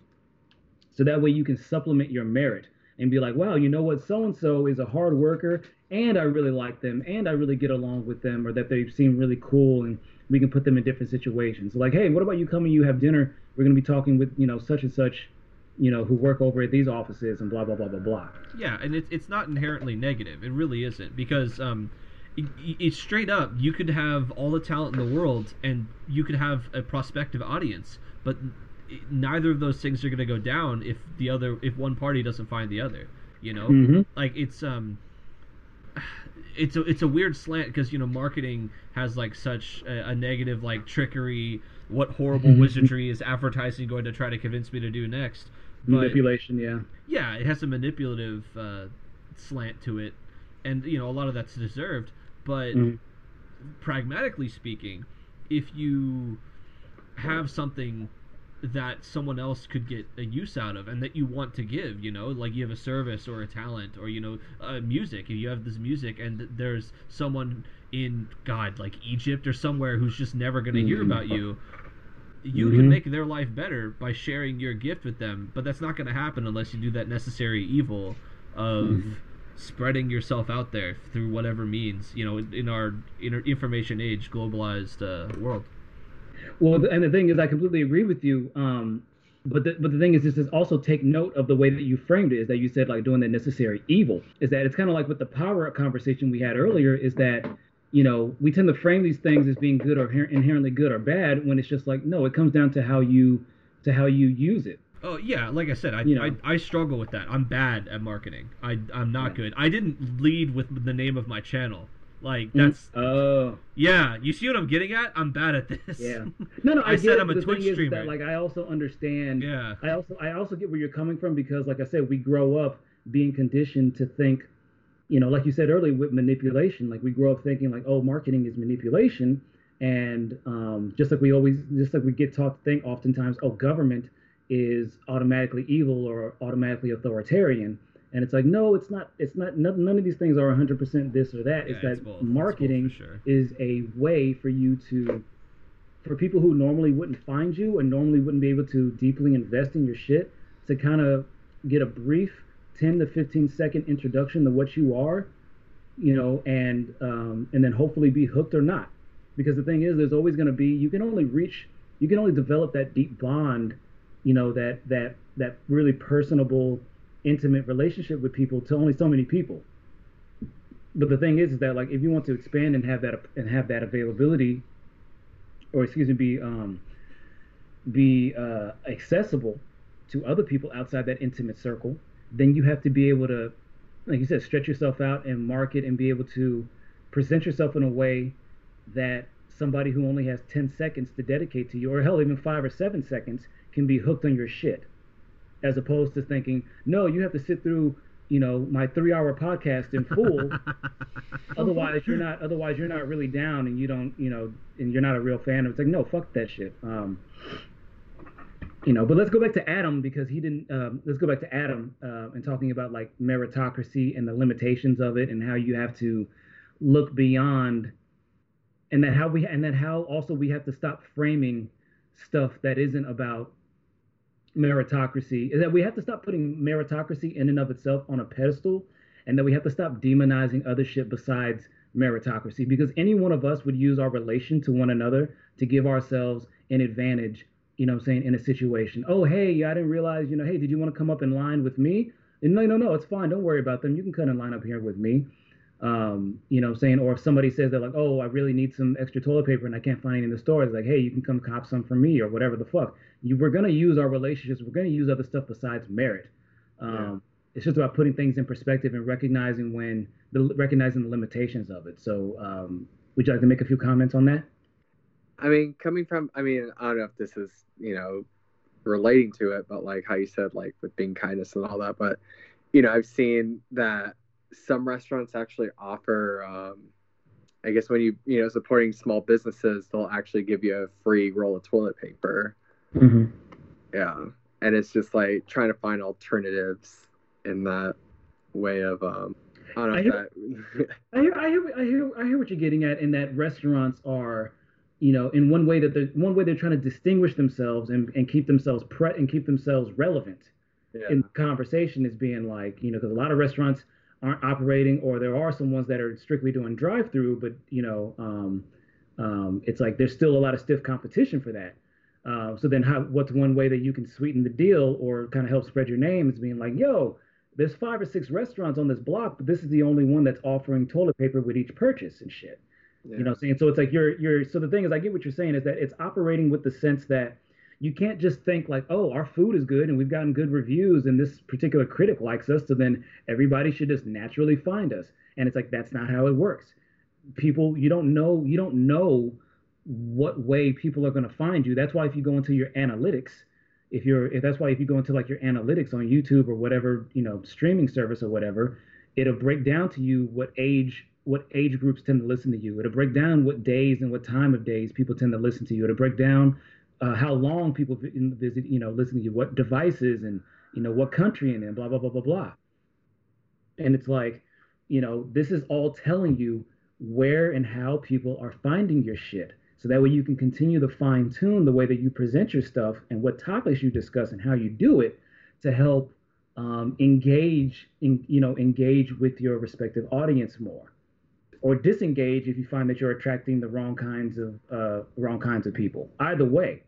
S1: so that way you can supplement your merit and be like wow you know what so and so is a hard worker and i really like them and i really get along with them or that they seem really cool and we can put them in different situations. Like hey what about you coming you have dinner? We're going to be talking with you know such and such you know who work over at these offices and blah blah blah blah blah.
S2: Yeah and it's, it's not inherently negative. It really isn't because um it's straight up you could have all the talent in the world and you could have a prospective audience but neither of those things are going to go down if the other if one party doesn't find the other you know? Mm-hmm. like it's um it's a it's a weird slant because you know marketing has like such a, a negative like trickery what horrible mm-hmm. wizardry is advertising going to try to convince me to do next
S1: but, manipulation yeah
S2: yeah it has a manipulative uh, slant to it and you know a lot of that's deserved but mm. pragmatically speaking, if you have something that someone else could get a use out of and that you want to give you know like you have a service or a talent or you know uh, music if you have this music and there's someone in god like egypt or somewhere who's just never going to mm-hmm. hear about you you mm-hmm. can make their life better by sharing your gift with them but that's not going to happen unless you do that necessary evil of mm-hmm spreading yourself out there through whatever means you know in our in our information age globalized uh, world
S1: well and the thing is i completely agree with you um but the, but the thing is this is also take note of the way that you framed it is that you said like doing the necessary evil is that it's kind of like with the power up conversation we had earlier is that you know we tend to frame these things as being good or inherently good or bad when it's just like no it comes down to how you to how you use it
S2: Oh yeah, like I said, I, you know. I, I struggle with that. I'm bad at marketing. I I'm not yeah. good. I didn't lead with the name of my channel. Like mm, that's
S1: oh
S2: yeah. You see what I'm getting at? I'm bad at this.
S1: Yeah. [laughs] No, no. I, I said I'm a Twitch streamer. That, like I also understand.
S2: Yeah.
S1: I also I also get where you're coming from because like I said, we grow up being conditioned to think, you know, like you said earlier with manipulation. Like we grow up thinking like, oh, marketing is manipulation, and um, just like we always, just like we get taught to think oftentimes, oh, government is automatically evil or automatically authoritarian and it's like no it's not it's not none, none of these things are 100% this or that. Yeah, it's that marketing it's sure. is a way for you to for people who normally wouldn't find you and normally wouldn't be able to deeply invest in your shit to kind of get a brief 10 to 15 second introduction to what you are you know and um, and then hopefully be hooked or not. Because the thing is there's always going to be you can only reach you can only develop that deep bond you know that that that really personable intimate relationship with people to only so many people but the thing is is that like if you want to expand and have that and have that availability or excuse me be um be uh accessible to other people outside that intimate circle, then you have to be able to, like you said, stretch yourself out and market and be able to present yourself in a way that somebody who only has 10 seconds to dedicate to you, or hell, even five or seven seconds, can be hooked on your shit. As opposed to thinking, no, you have to sit through, you know, my three-hour podcast in full. [laughs] otherwise, you're not. Otherwise, you're not really down, and you don't, you know, and you're not a real fan. It's like, no, fuck that shit. Um, you know, but let's go back to Adam because he didn't. Um, let's go back to Adam uh, and talking about like meritocracy and the limitations of it, and how you have to look beyond and that how we and that how also we have to stop framing stuff that isn't about meritocracy is that we have to stop putting meritocracy in and of itself on a pedestal and that we have to stop demonizing other shit besides meritocracy because any one of us would use our relation to one another to give ourselves an advantage you know i'm saying in a situation. Oh hey i didn't realize you know hey did you want to come up in line with me? And no no no it's fine don't worry about them you can come in line up here with me um, you know, saying, or if somebody says they're like, oh, I really need some extra toilet paper and I can't find any in the store, it's like, hey, you can come cop some for me or whatever the fuck. You, we're gonna use our relationships. We're gonna use other stuff besides merit. Um, yeah. It's just about putting things in perspective and recognizing when the recognizing the limitations of it. So, um, would you like to make a few comments on that?
S3: I mean, coming from, I mean, I don't know if this is, you know, relating to it, but like how you said, like with being kindness and all that, but you know, I've seen that some restaurants actually offer um, i guess when you you know supporting small businesses they'll actually give you a free roll of toilet paper
S1: mm-hmm.
S3: yeah and it's just like trying to find alternatives in that way of um i don't know I hear,
S1: that... [laughs] I, hear, I, hear, I hear i hear what you're getting at in that restaurants are you know in one way that they're one way they're trying to distinguish themselves and, and keep themselves pre and keep themselves relevant yeah. in conversation is being like you know because a lot of restaurants aren't operating, or there are some ones that are strictly doing drive-through, but you know, um, um, it's like there's still a lot of stiff competition for that. Uh, so then, how, what's one way that you can sweeten the deal or kind of help spread your name is being like, yo, there's five or six restaurants on this block, but this is the only one that's offering toilet paper with each purchase and shit. Yeah. You know, saying so it's like you're you're so the thing is I get what you're saying is that it's operating with the sense that you can't just think like, oh, our food is good and we've gotten good reviews and this particular critic likes us, so then everybody should just naturally find us. And it's like that's not how it works. People, you don't know, you don't know what way people are going to find you. That's why if you go into your analytics, if you're, if that's why if you go into like your analytics on YouTube or whatever, you know, streaming service or whatever, it'll break down to you what age what age groups tend to listen to you. It'll break down what days and what time of days people tend to listen to you. It'll break down uh, how long people visit, you know, listen to you, what devices and, you know, what country and blah, blah, blah, blah, blah. And it's like, you know, this is all telling you where and how people are finding your shit. So that way you can continue to fine tune the way that you present your stuff and what topics you discuss and how you do it to help um, engage, in, you know, engage with your respective audience more or disengage if you find that you're attracting the wrong kinds of uh, wrong kinds of people. Either way,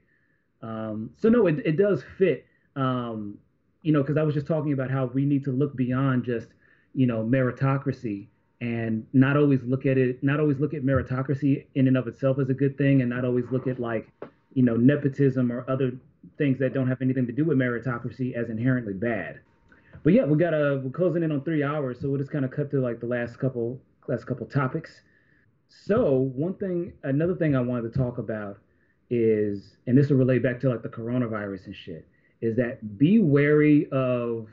S1: um, so no, it, it does fit. Um, you know, because I was just talking about how we need to look beyond just you know meritocracy and not always look at it, not always look at meritocracy in and of itself as a good thing, and not always look at like you know nepotism or other things that don't have anything to do with meritocracy as inherently bad. But yeah, we got a we're closing in on three hours, so we'll just kind of cut to like the last couple last couple topics. So one thing, another thing I wanted to talk about is, and this will relate back to like the coronavirus and shit, is that be wary of,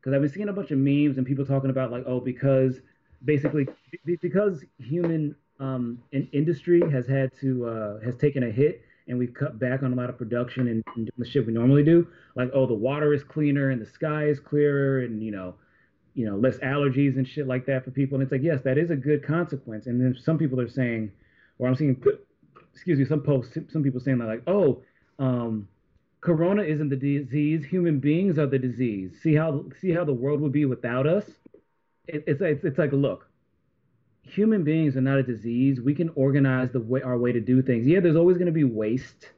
S1: because I've been seeing a bunch of memes and people talking about like, oh, because basically because human um, in industry has had to uh, has taken a hit and we've cut back on a lot of production and, and the shit we normally do. Like, oh, the water is cleaner and the sky is clearer and you know, you know, less allergies and shit like that for people. And it's like, yes, that is a good consequence. And then some people are saying, or I'm seeing excuse me, some posts, some people saying that like, oh, um, Corona isn't the disease. Human beings are the disease. See how see how the world would be without us. It, it's, it's it's like look, human beings are not a disease. We can organize the way our way to do things. Yeah, there's always going to be waste,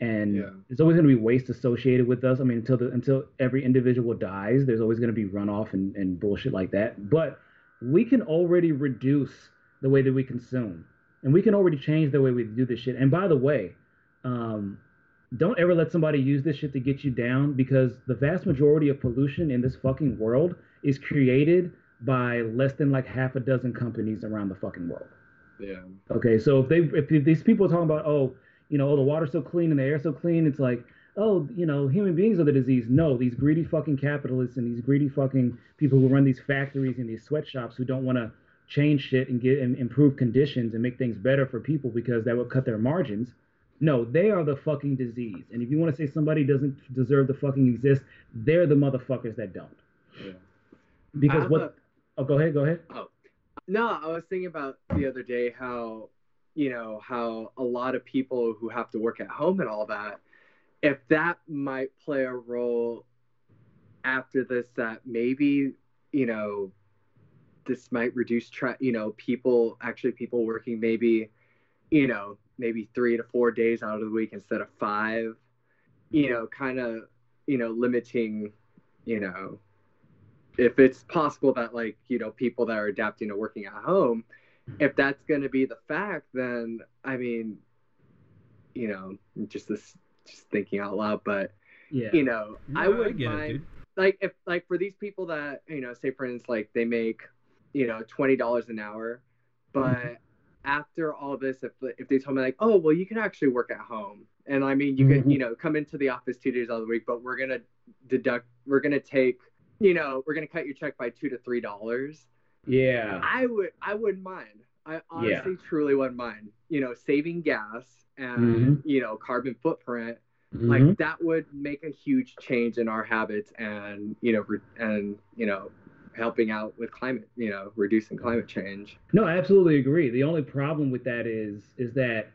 S1: and yeah. there's always going to be waste associated with us. I mean, until the, until every individual dies, there's always going to be runoff and, and bullshit like that. But we can already reduce the way that we consume and we can already change the way we do this shit. And by the way, um, don't ever let somebody use this shit to get you down because the vast majority of pollution in this fucking world is created by less than like half a dozen companies around the fucking world.
S3: Yeah.
S1: Okay, so if they if these people are talking about oh you know oh the water's so clean and the air's so clean, it's like oh you know human beings are the disease. No, these greedy fucking capitalists and these greedy fucking people who run these factories and these sweatshops who don't want to change shit and get and improve conditions and make things better for people because that would cut their margins. No, they are the fucking disease. And if you want to say somebody doesn't deserve to fucking exist, they're the motherfuckers that don't.
S3: Yeah.
S1: Because what?
S3: have
S1: Oh, go ahead. Go ahead.
S3: Oh, no, I was thinking about the other day how, you know, how a lot of people who have to work at home and all that, if that might play a role after this, that maybe, you know, this might reduce, tra- you know, people, actually people working maybe, you know, maybe three to four days out of the week instead of five, you know, kind of, you know, limiting, you know, if it's possible that like you know people that are adapting to working at home mm-hmm. if that's going to be the fact then i mean you know just this just thinking out loud but
S1: Yeah.
S3: you know i would
S2: it,
S3: mind
S2: dude.
S3: like if like for these people that you know say for instance like they make you know $20 an hour but
S1: Mhm.
S3: after all this if if they told me like oh well you can actually work at home and i mean you can
S1: Mhm.
S3: you know come into the office two days out of the week but we're gonna deduct we're gonna take you know we're gonna cut your check by two to three dollars
S1: Yeah.
S3: i would i wouldn't mind i honestly truly wouldn't mind you know saving gas and
S1: Mhm.
S3: you know carbon footprint
S1: Mhm.
S3: like that would make a huge change in our habits and you know re- and you know helping out with climate you know reducing climate change
S1: No, I absolutely agree. The only problem with that is is that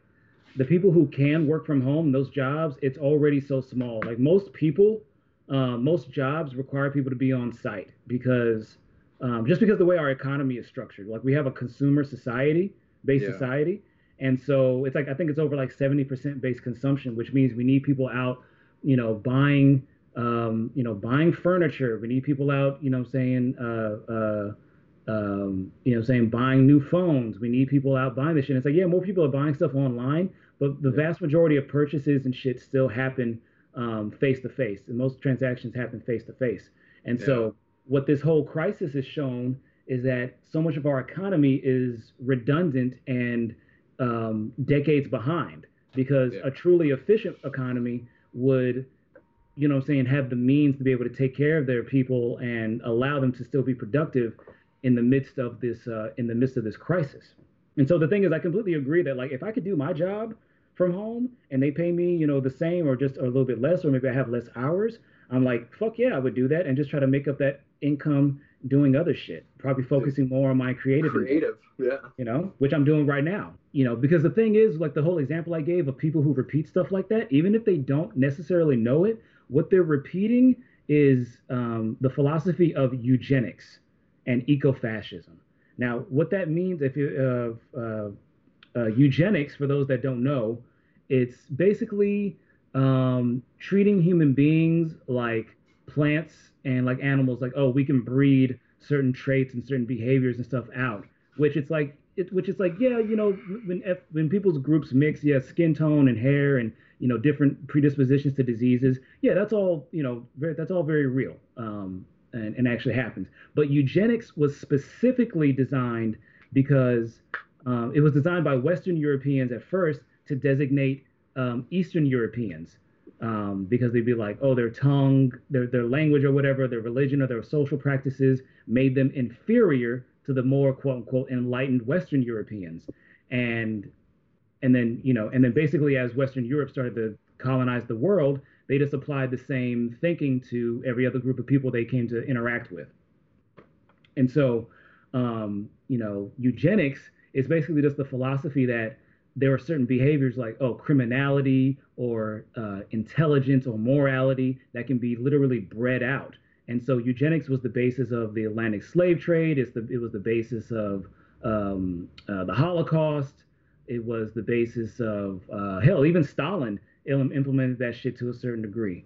S1: the people who can work from home, those jobs, it's already so small. Like most people, um, most jobs require people to be on site because um, just because the way our economy is structured, like we have a consumer society based
S3: Yeah.
S1: society, and so it's like I think it's over like seventy percent based consumption, which means we need people out, you know, buying, um, you know, buying furniture. We need people out, you know, saying. Uh, uh, um, you know, saying buying new phones. We need people out buying this shit. And it's like, yeah, more people are buying stuff online, but the vast majority of purchases and shit still happen face to face, and most transactions happen face to face. And
S3: Yeah.
S1: so, what this whole crisis has shown is that so much of our economy is redundant and um, decades behind because
S3: Yeah.
S1: a truly efficient economy would you know what I'm saying, have the means to be able to take care of their people and allow them to still be productive in the midst of this uh, in the midst of this crisis. And so the thing is, I completely agree that like if I could do my job from home and they pay me, you know, the same or just a little bit less, or maybe I have less hours, I'm like, fuck yeah, I would do that and just try to make up that income doing other shit. Probably focusing more on my creative
S3: creative yeah
S1: you know, which I'm doing right now. You know, because the thing is, like the whole example I gave of people who repeat stuff like that, even if they don't necessarily know it, what they're repeating is um, the philosophy of eugenics and ecofascism. Now, what that means, if you uh, uh, uh, eugenics, for those that don't know, it's basically um, treating human beings like plants and like animals. Like, oh, we can breed certain traits and certain behaviors and stuff out. Which it's like, it, which is like, yeah, you know, when when people's groups mix, yeah, skin tone and hair and you know different predispositions to diseases, yeah, that's all you know, very, that's all very real. Um, and, and actually happens. But eugenics was specifically designed because um, it was designed by Western Europeans at first to designate um, Eastern Europeans um, because they'd be like, oh, their tongue, their, their language or whatever, their religion or their social practices made them inferior to the more quote unquote enlightened Western Europeans. And and then you know and then basically as Western Europe started to colonize the world, they just applied the same thinking to every other group of people they came to interact with. And so, um, you know, eugenics is basically just the philosophy that there are certain behaviors like, oh, criminality or uh, intelligence or morality that can be literally bred out. And so eugenics was the basis of the Atlantic slave trade. The, it was the basis of um, uh, the Holocaust. It was the basis of, uh, hell, even Stalin implemented that shit to a certain degree.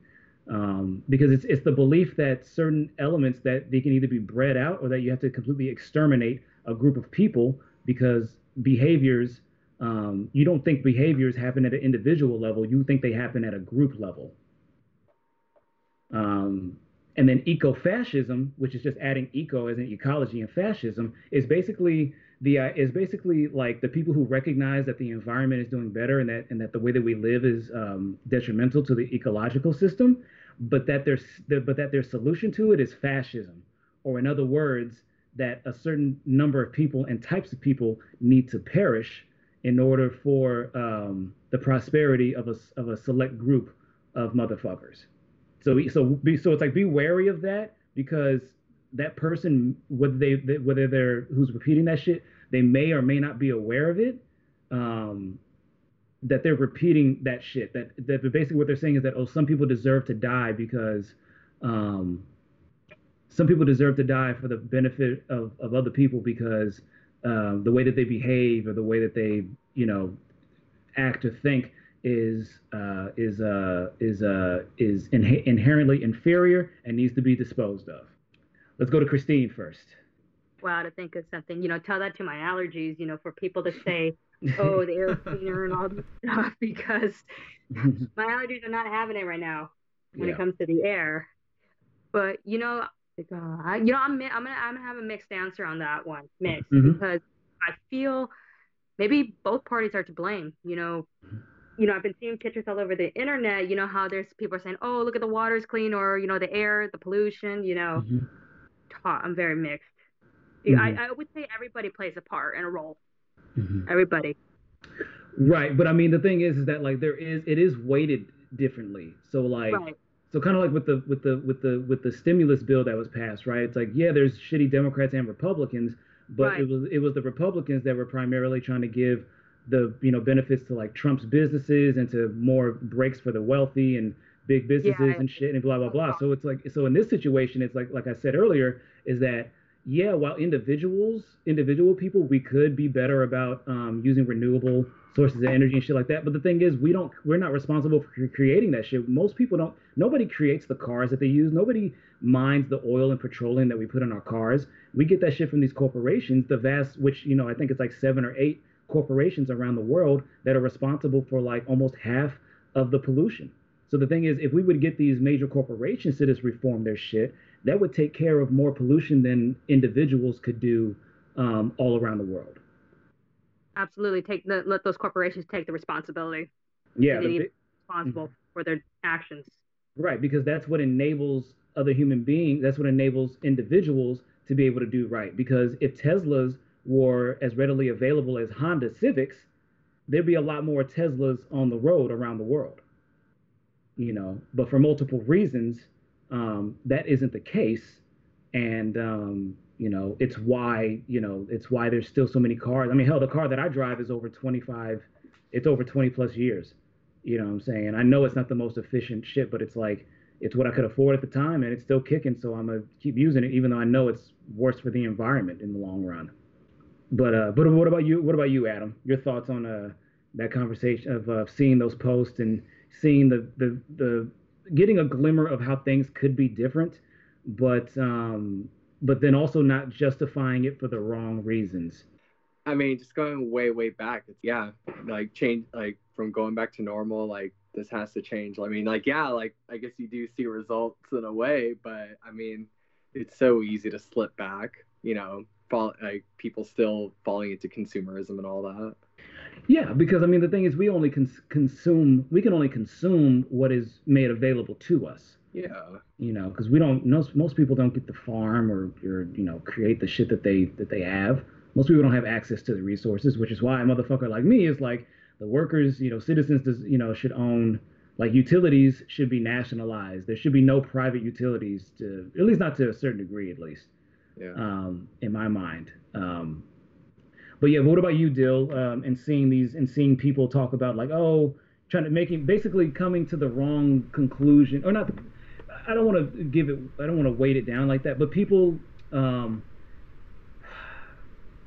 S1: Um, because it's, it's the belief that certain elements that they can either be bred out or that you have to completely exterminate a group of people because behaviors um, you don't think behaviors happen at an individual level. You think they happen at a group level. Um, and then eco-fascism, which is just adding eco as in ecology and fascism, is basically the uh, is basically like the people who recognize that the environment is doing better and that and that the way that we live is um, detrimental to the ecological system, but that their but that their solution to it is fascism, or in other words, that a certain number of people and types of people need to perish in order for um, the prosperity of a of a select group of motherfuckers. So so be so it's like be wary of that because that person whether they whether they're who's repeating that shit they may or may not be aware of it um, that they're repeating that shit. That that basically what they're saying is that oh some people deserve to die because um, some people deserve to die for the benefit of, of other people because uh, the way that they behave or the way that they you know act or think is uh, is uh, is uh, is in- inherently inferior and needs to be disposed of. Let's go to Christine first.
S4: Wow, to think of something, you know, tell that to my allergies, you know, for people to say, oh, the air [laughs] cleaner and all this stuff, [laughs] because [laughs] my allergies are not having it right now when yeah. it comes to the air. But you know, uh, you know, I'm I'm gonna I'm gonna have a mixed answer on that one, mixed, mm-hmm. because I feel maybe both parties are to blame. You know, you know, I've been seeing pictures all over the internet. You know how there's people are saying, "Oh, look at the water's clean," or you know, the air, the pollution. You know, mm-hmm. I'm very mixed. Mm-hmm. I, I would say everybody plays a part and a role. Mm-hmm. Everybody.
S1: Right, but I mean, the thing is, is that like there is, it is weighted differently. So like, right. so kind of like with the with the with the with the stimulus bill that was passed, right? It's like, yeah, there's shitty Democrats and Republicans, but right. it was it was the Republicans that were primarily trying to give the you know benefits to like Trump's businesses and to more breaks for the wealthy and big businesses yeah, and shit and blah blah blah. So it's like so in this situation, it's like like I said earlier, is that yeah, while individuals, individual people, we could be better about um, using renewable sources of energy and shit like that. But the thing is, we don't, we're not responsible for creating that shit. Most people don't. Nobody creates the cars that they use. Nobody mines the oil and petroleum that we put in our cars. We get that shit from these corporations. The vast, which you know, I think it's like seven or eight corporations around the world that are responsible for like almost half of the pollution. So the thing is, if we would get these major corporations to just reform their shit, that would take care of more pollution than individuals could do um, all around the world.
S4: Absolutely, take the, let those corporations take the responsibility.
S1: Yeah,
S4: they the, responsible mm-hmm. for their actions.
S1: Right, because that's what enables other human beings. That's what enables individuals to be able to do right. Because if Teslas were as readily available as Honda Civics, there'd be a lot more Teslas on the road around the world. You know, but for multiple reasons, um, that isn't the case, and um, you know, it's why you know it's why there's still so many cars. I mean, hell, the car that I drive is over 25. It's over 20 plus years. You know what I'm saying? I know it's not the most efficient shit, but it's like it's what I could afford at the time, and it's still kicking. So I'm gonna keep using it, even though I know it's worse for the environment in the long run. But uh, but what about you? What about you, Adam? Your thoughts on uh that conversation of uh, seeing those posts and seeing the the the getting a glimmer of how things could be different, but um, but then also not justifying it for the wrong reasons.
S3: I mean, just going way way back, it's yeah, like change like from going back to normal, like this has to change. I mean, like yeah, like I guess you do see results in a way, but I mean, it's so easy to slip back, you know, fall, like people still falling into consumerism and all that.
S1: Yeah, because I mean the thing is we only cons- consume we can only consume what is made available to us.
S3: Yeah.
S1: You know, because we don't most most people don't get the farm or or you know create the shit that they that they have. Most people don't have access to the resources, which is why a motherfucker like me is like the workers, you know, citizens, does, you know, should own like utilities should be nationalized. There should be no private utilities to at least not to a certain degree at least. Um, in my mind. Um, but yeah, what about you, Dill? Um, and seeing these and seeing people talk about like, oh, trying to making basically coming to the wrong conclusion, or not. I don't want to give it. I don't want to weight it down like that. But people. Um,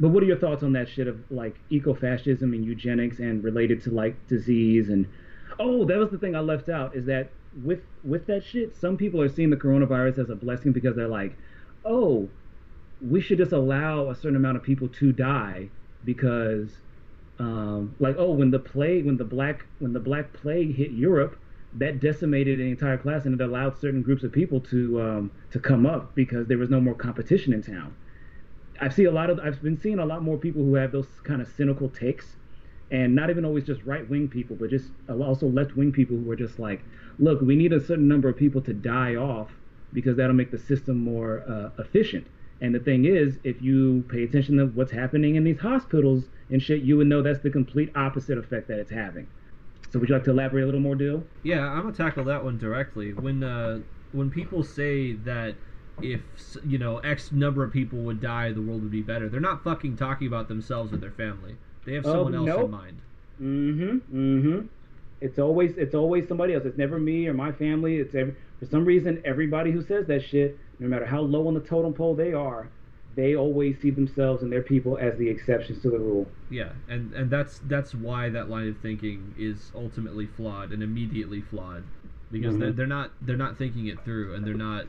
S1: but what are your thoughts on that shit of like ecofascism and eugenics and related to like disease and oh that was the thing I left out is that with with that shit some people are seeing the coronavirus as a blessing because they're like oh we should just allow a certain amount of people to die because um, like oh when the plague when the black when the black plague hit Europe that decimated an entire class and it allowed certain groups of people to um, to come up because there was no more competition in town. I see a lot of I've been seeing a lot more people who have those kind of cynical takes, and not even always just right wing people, but just also left wing people who are just like, look, we need a certain number of people to die off because that'll make the system more uh, efficient. And the thing is, if you pay attention to what's happening in these hospitals and shit, you would know that's the complete opposite effect that it's having. So would you like to elaborate a little more, Dill?
S2: Yeah, I'm gonna tackle that one directly. When uh, when people say that if you know X number of people would die, the world would be better, they're not fucking talking about themselves or their family. They have someone else nope. in mind.
S1: Mm-hmm. Mm-hmm. It's always it's always somebody else. It's never me or my family. It's every, for some reason everybody who says that shit, no matter how low on the totem pole they are, they always see themselves and their people as the exceptions to the rule.
S2: Yeah, and and that's that's why that line of thinking is ultimately flawed and immediately flawed because mm-hmm. they're, they're not they're not thinking it through and they're not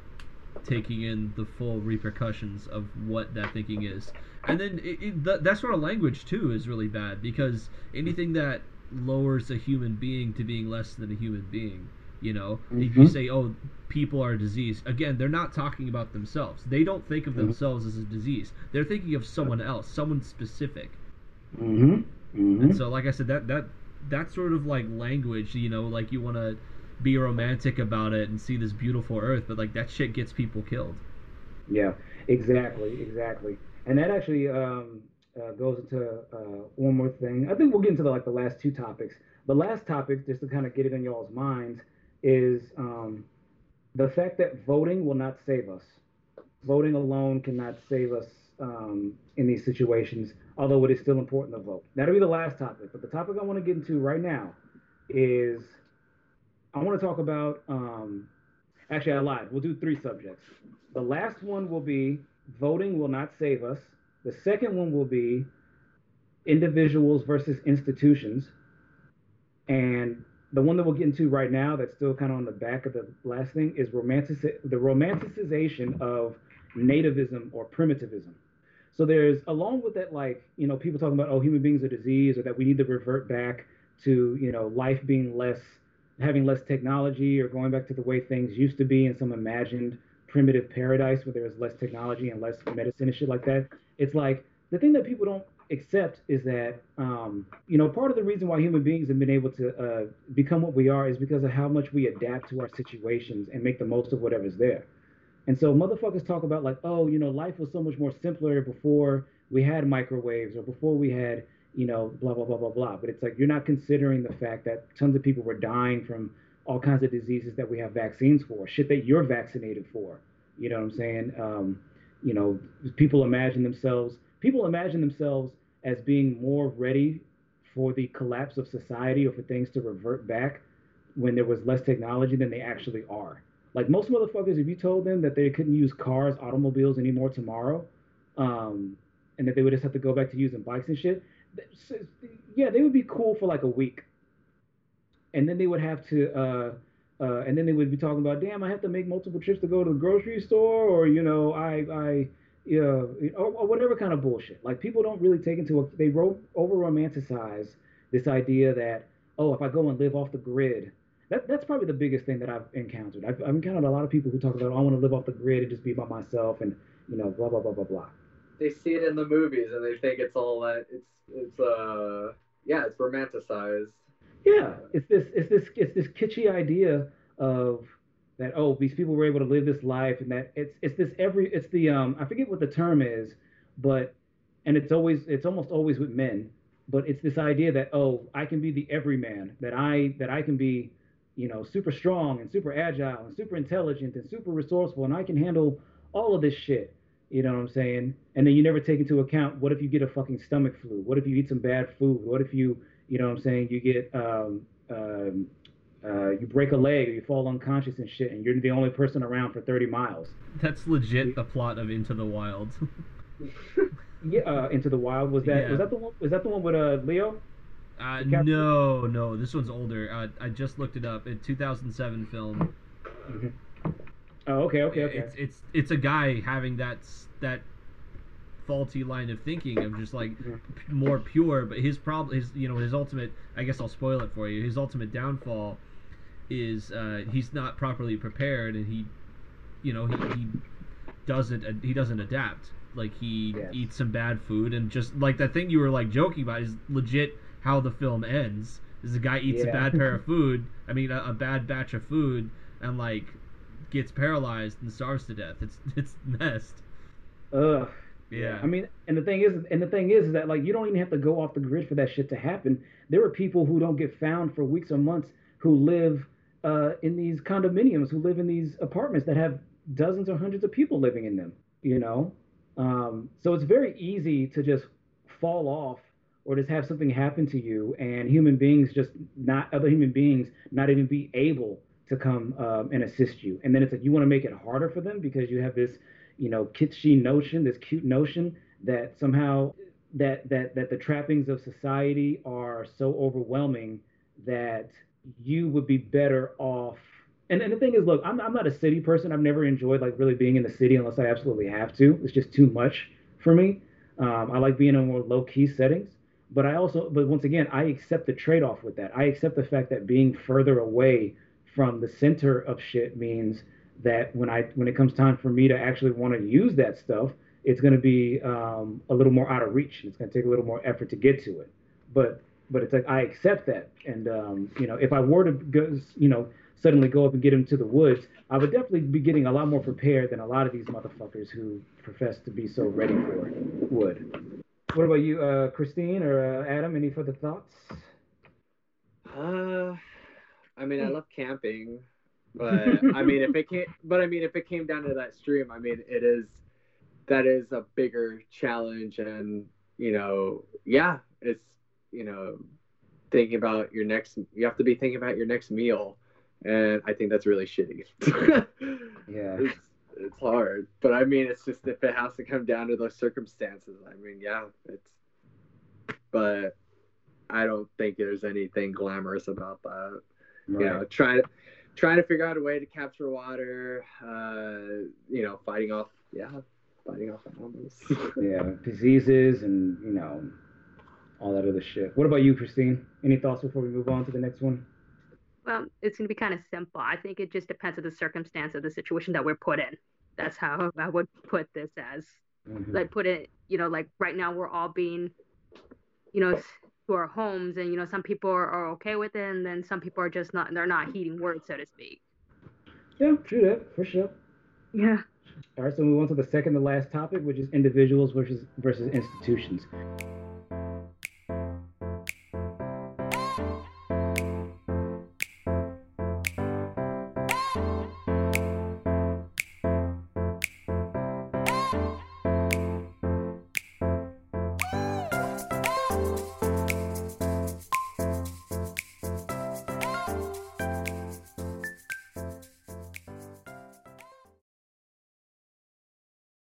S2: taking in the full repercussions of what that thinking is. And then it, it, that, that sort of language too is really bad because anything that lowers a human being to being less than a human being you know, mm-hmm. if you say, "Oh, people are diseased," again, they're not talking about themselves. They don't think of mm-hmm. themselves as a disease. They're thinking of someone else, someone specific.
S1: Mm-hmm.
S2: Mm-hmm. And so, like I said, that that that sort of like language, you know, like you want to be romantic about it and see this beautiful earth, but like that shit gets people killed.
S1: Yeah, exactly, exactly. And that actually um, uh, goes into uh, one more thing. I think we'll get into the, like the last two topics. The last topic, just to kind of get it in y'all's minds, is um, the fact that voting will not save us. Voting alone cannot save us um, in these situations, although it is still important to vote. That'll be the last topic. But the topic I want to get into right now is I want to talk about. Um, actually, I lied. We'll do three subjects. The last one will be voting will not save us. The second one will be individuals versus institutions. The one that we'll get into right now that's still kind of on the back of the last thing is romantic the romanticization of nativism or primitivism. So there's along with that, like you know, people talking about oh, human beings are disease, or that we need to revert back to you know life being less, having less technology, or going back to the way things used to be in some imagined primitive paradise where there was less technology and less medicine and shit like that. It's like the thing that people don't accept is that um, you know part of the reason why human beings have been able to uh, become what we are is because of how much we adapt to our situations and make the most of whatever's there. And so motherfuckers talk about like, oh, you know, life was so much more simpler before we had microwaves or before we had, you know, blah blah blah blah blah. But it's like you're not considering the fact that tons of people were dying from all kinds of diseases that we have vaccines for, shit that you're vaccinated for. You know what I'm saying? Um, you know, people imagine themselves people imagine themselves as being more ready for the collapse of society or for things to revert back when there was less technology than they actually are. Like most motherfuckers, if you told them that they couldn't use cars, automobiles anymore tomorrow, um, and that they would just have to go back to using bikes and shit, yeah, they would be cool for like a week. And then they would have to, uh, uh, and then they would be talking about, damn, I have to make multiple trips to go to the grocery store, or you know, I, I, you know, or, or whatever kind of bullshit. Like people don't really take into a, they ro- over romanticize this idea that oh, if I go and live off the grid, that, that's probably the biggest thing that I've encountered. I've, I've encountered a lot of people who talk about oh, I want to live off the grid and just be by myself and you know blah blah blah blah blah.
S3: They see it in the movies and they think it's all that it's it's uh yeah it's romanticized.
S1: Yeah, it's this it's this it's this kitschy idea of that oh these people were able to live this life and that it's it's this every it's the um I forget what the term is, but and it's always it's almost always with men, but it's this idea that oh I can be the everyman that I that I can be you know super strong and super agile and super intelligent and super resourceful and I can handle all of this shit. You know what I'm saying? And then you never take into account what if you get a fucking stomach flu? What if you eat some bad food? What if you you know what I'm saying you get um, um, uh, you break a leg or you fall unconscious and shit, and you're the only person around for 30 miles.
S2: That's legit the plot of Into the Wild. [laughs]
S1: yeah, uh, Into the Wild was that yeah. was that the one was that the one with uh, Leo?
S2: Uh, no, no, this one's older. Uh, I just looked it up. A 2007 film.
S1: Mm-hmm. Oh, okay, okay, okay.
S2: It's it's it's a guy having that that faulty line of thinking of just like p- more pure. But his problem, his you know, his ultimate. I guess I'll spoil it for you. His ultimate downfall is uh, he's not properly prepared, and he, you know, he, he doesn't he doesn't adapt. Like he
S1: Yes.
S2: eats some bad food, and just like that thing you were like joking about is legit how the film ends. Is the guy eats a bad pair of [laughs] food? I mean, a, a bad batch of food, and like gets paralyzed and starves to death. It's [laughs] it's messed.
S1: Ugh.
S2: Yeah.
S1: I mean, and the thing is, and the thing is, is that like you don't even have to go off the grid for that shit to happen. There are people who don't get found for weeks or months who live uh, in these condominiums, who live in these apartments that have dozens or hundreds of people living in them. You know, um, so it's very easy to just fall off or just have something happen to you, and human beings just not other human beings not even be able to come um, and assist you. And then it's like you want to make it harder for them because you have this you know kitschy notion this cute notion that somehow that that that the trappings of society are so overwhelming that you would be better off. And, and the thing is look I'm, I'm not a city person. I've never enjoyed like really being in the city unless i absolutely have to. It's just too much for me. Um, i like being in more low-key settings. But i also but once again i accept the trade-off with that. I accept the fact that being further away from the center of shit means that when I when it comes time for me to actually want to use that stuff, it's going to be um, a little more out of reach. It's going to take a little more effort to get to it. But but it's like I accept that, and um, you know, if I were to go, you know, suddenly go up and get into the woods, I would definitely be getting a lot more prepared than a lot of these motherfuckers who profess to be so ready for it would. What about you, uh, Christine or uh, Adam? Any further thoughts?
S3: Uh, I mean, I love camping, but [laughs] I mean, if it came, but I mean, if it came down to that stream, I mean, it is that is a bigger challenge, and you know, yeah, it's you know, thinking about your next. You have to be thinking about your next meal, and I think that's really shitty. [laughs]
S1: Yeah.
S3: it's it's hard, but I mean, it's just if it has to come down to those circumstances. I mean, yeah, it's. But I don't think there's anything glamorous about that you know trying to trying to figure out a way to capture water uh you know fighting off yeah fighting off animals [laughs]
S1: yeah, diseases and you know all that other shit. What about you, Christine? Any thoughts before we move on to the next one?
S4: Well, it's going to be kind of simple. I think it just depends on the circumstance of the situation that we're put in. That's how I would put this as.
S1: Mhm.
S4: Like, put it, you know, like right now we're all being, you know, to our homes, and, you know, some people are, are okay with it, and then some people are just not, they're not heeding words, so to speak.
S1: Yeah, true that for sure.
S4: Yeah.
S1: All right, so we move on to the second to last topic, which is individuals versus versus institutions.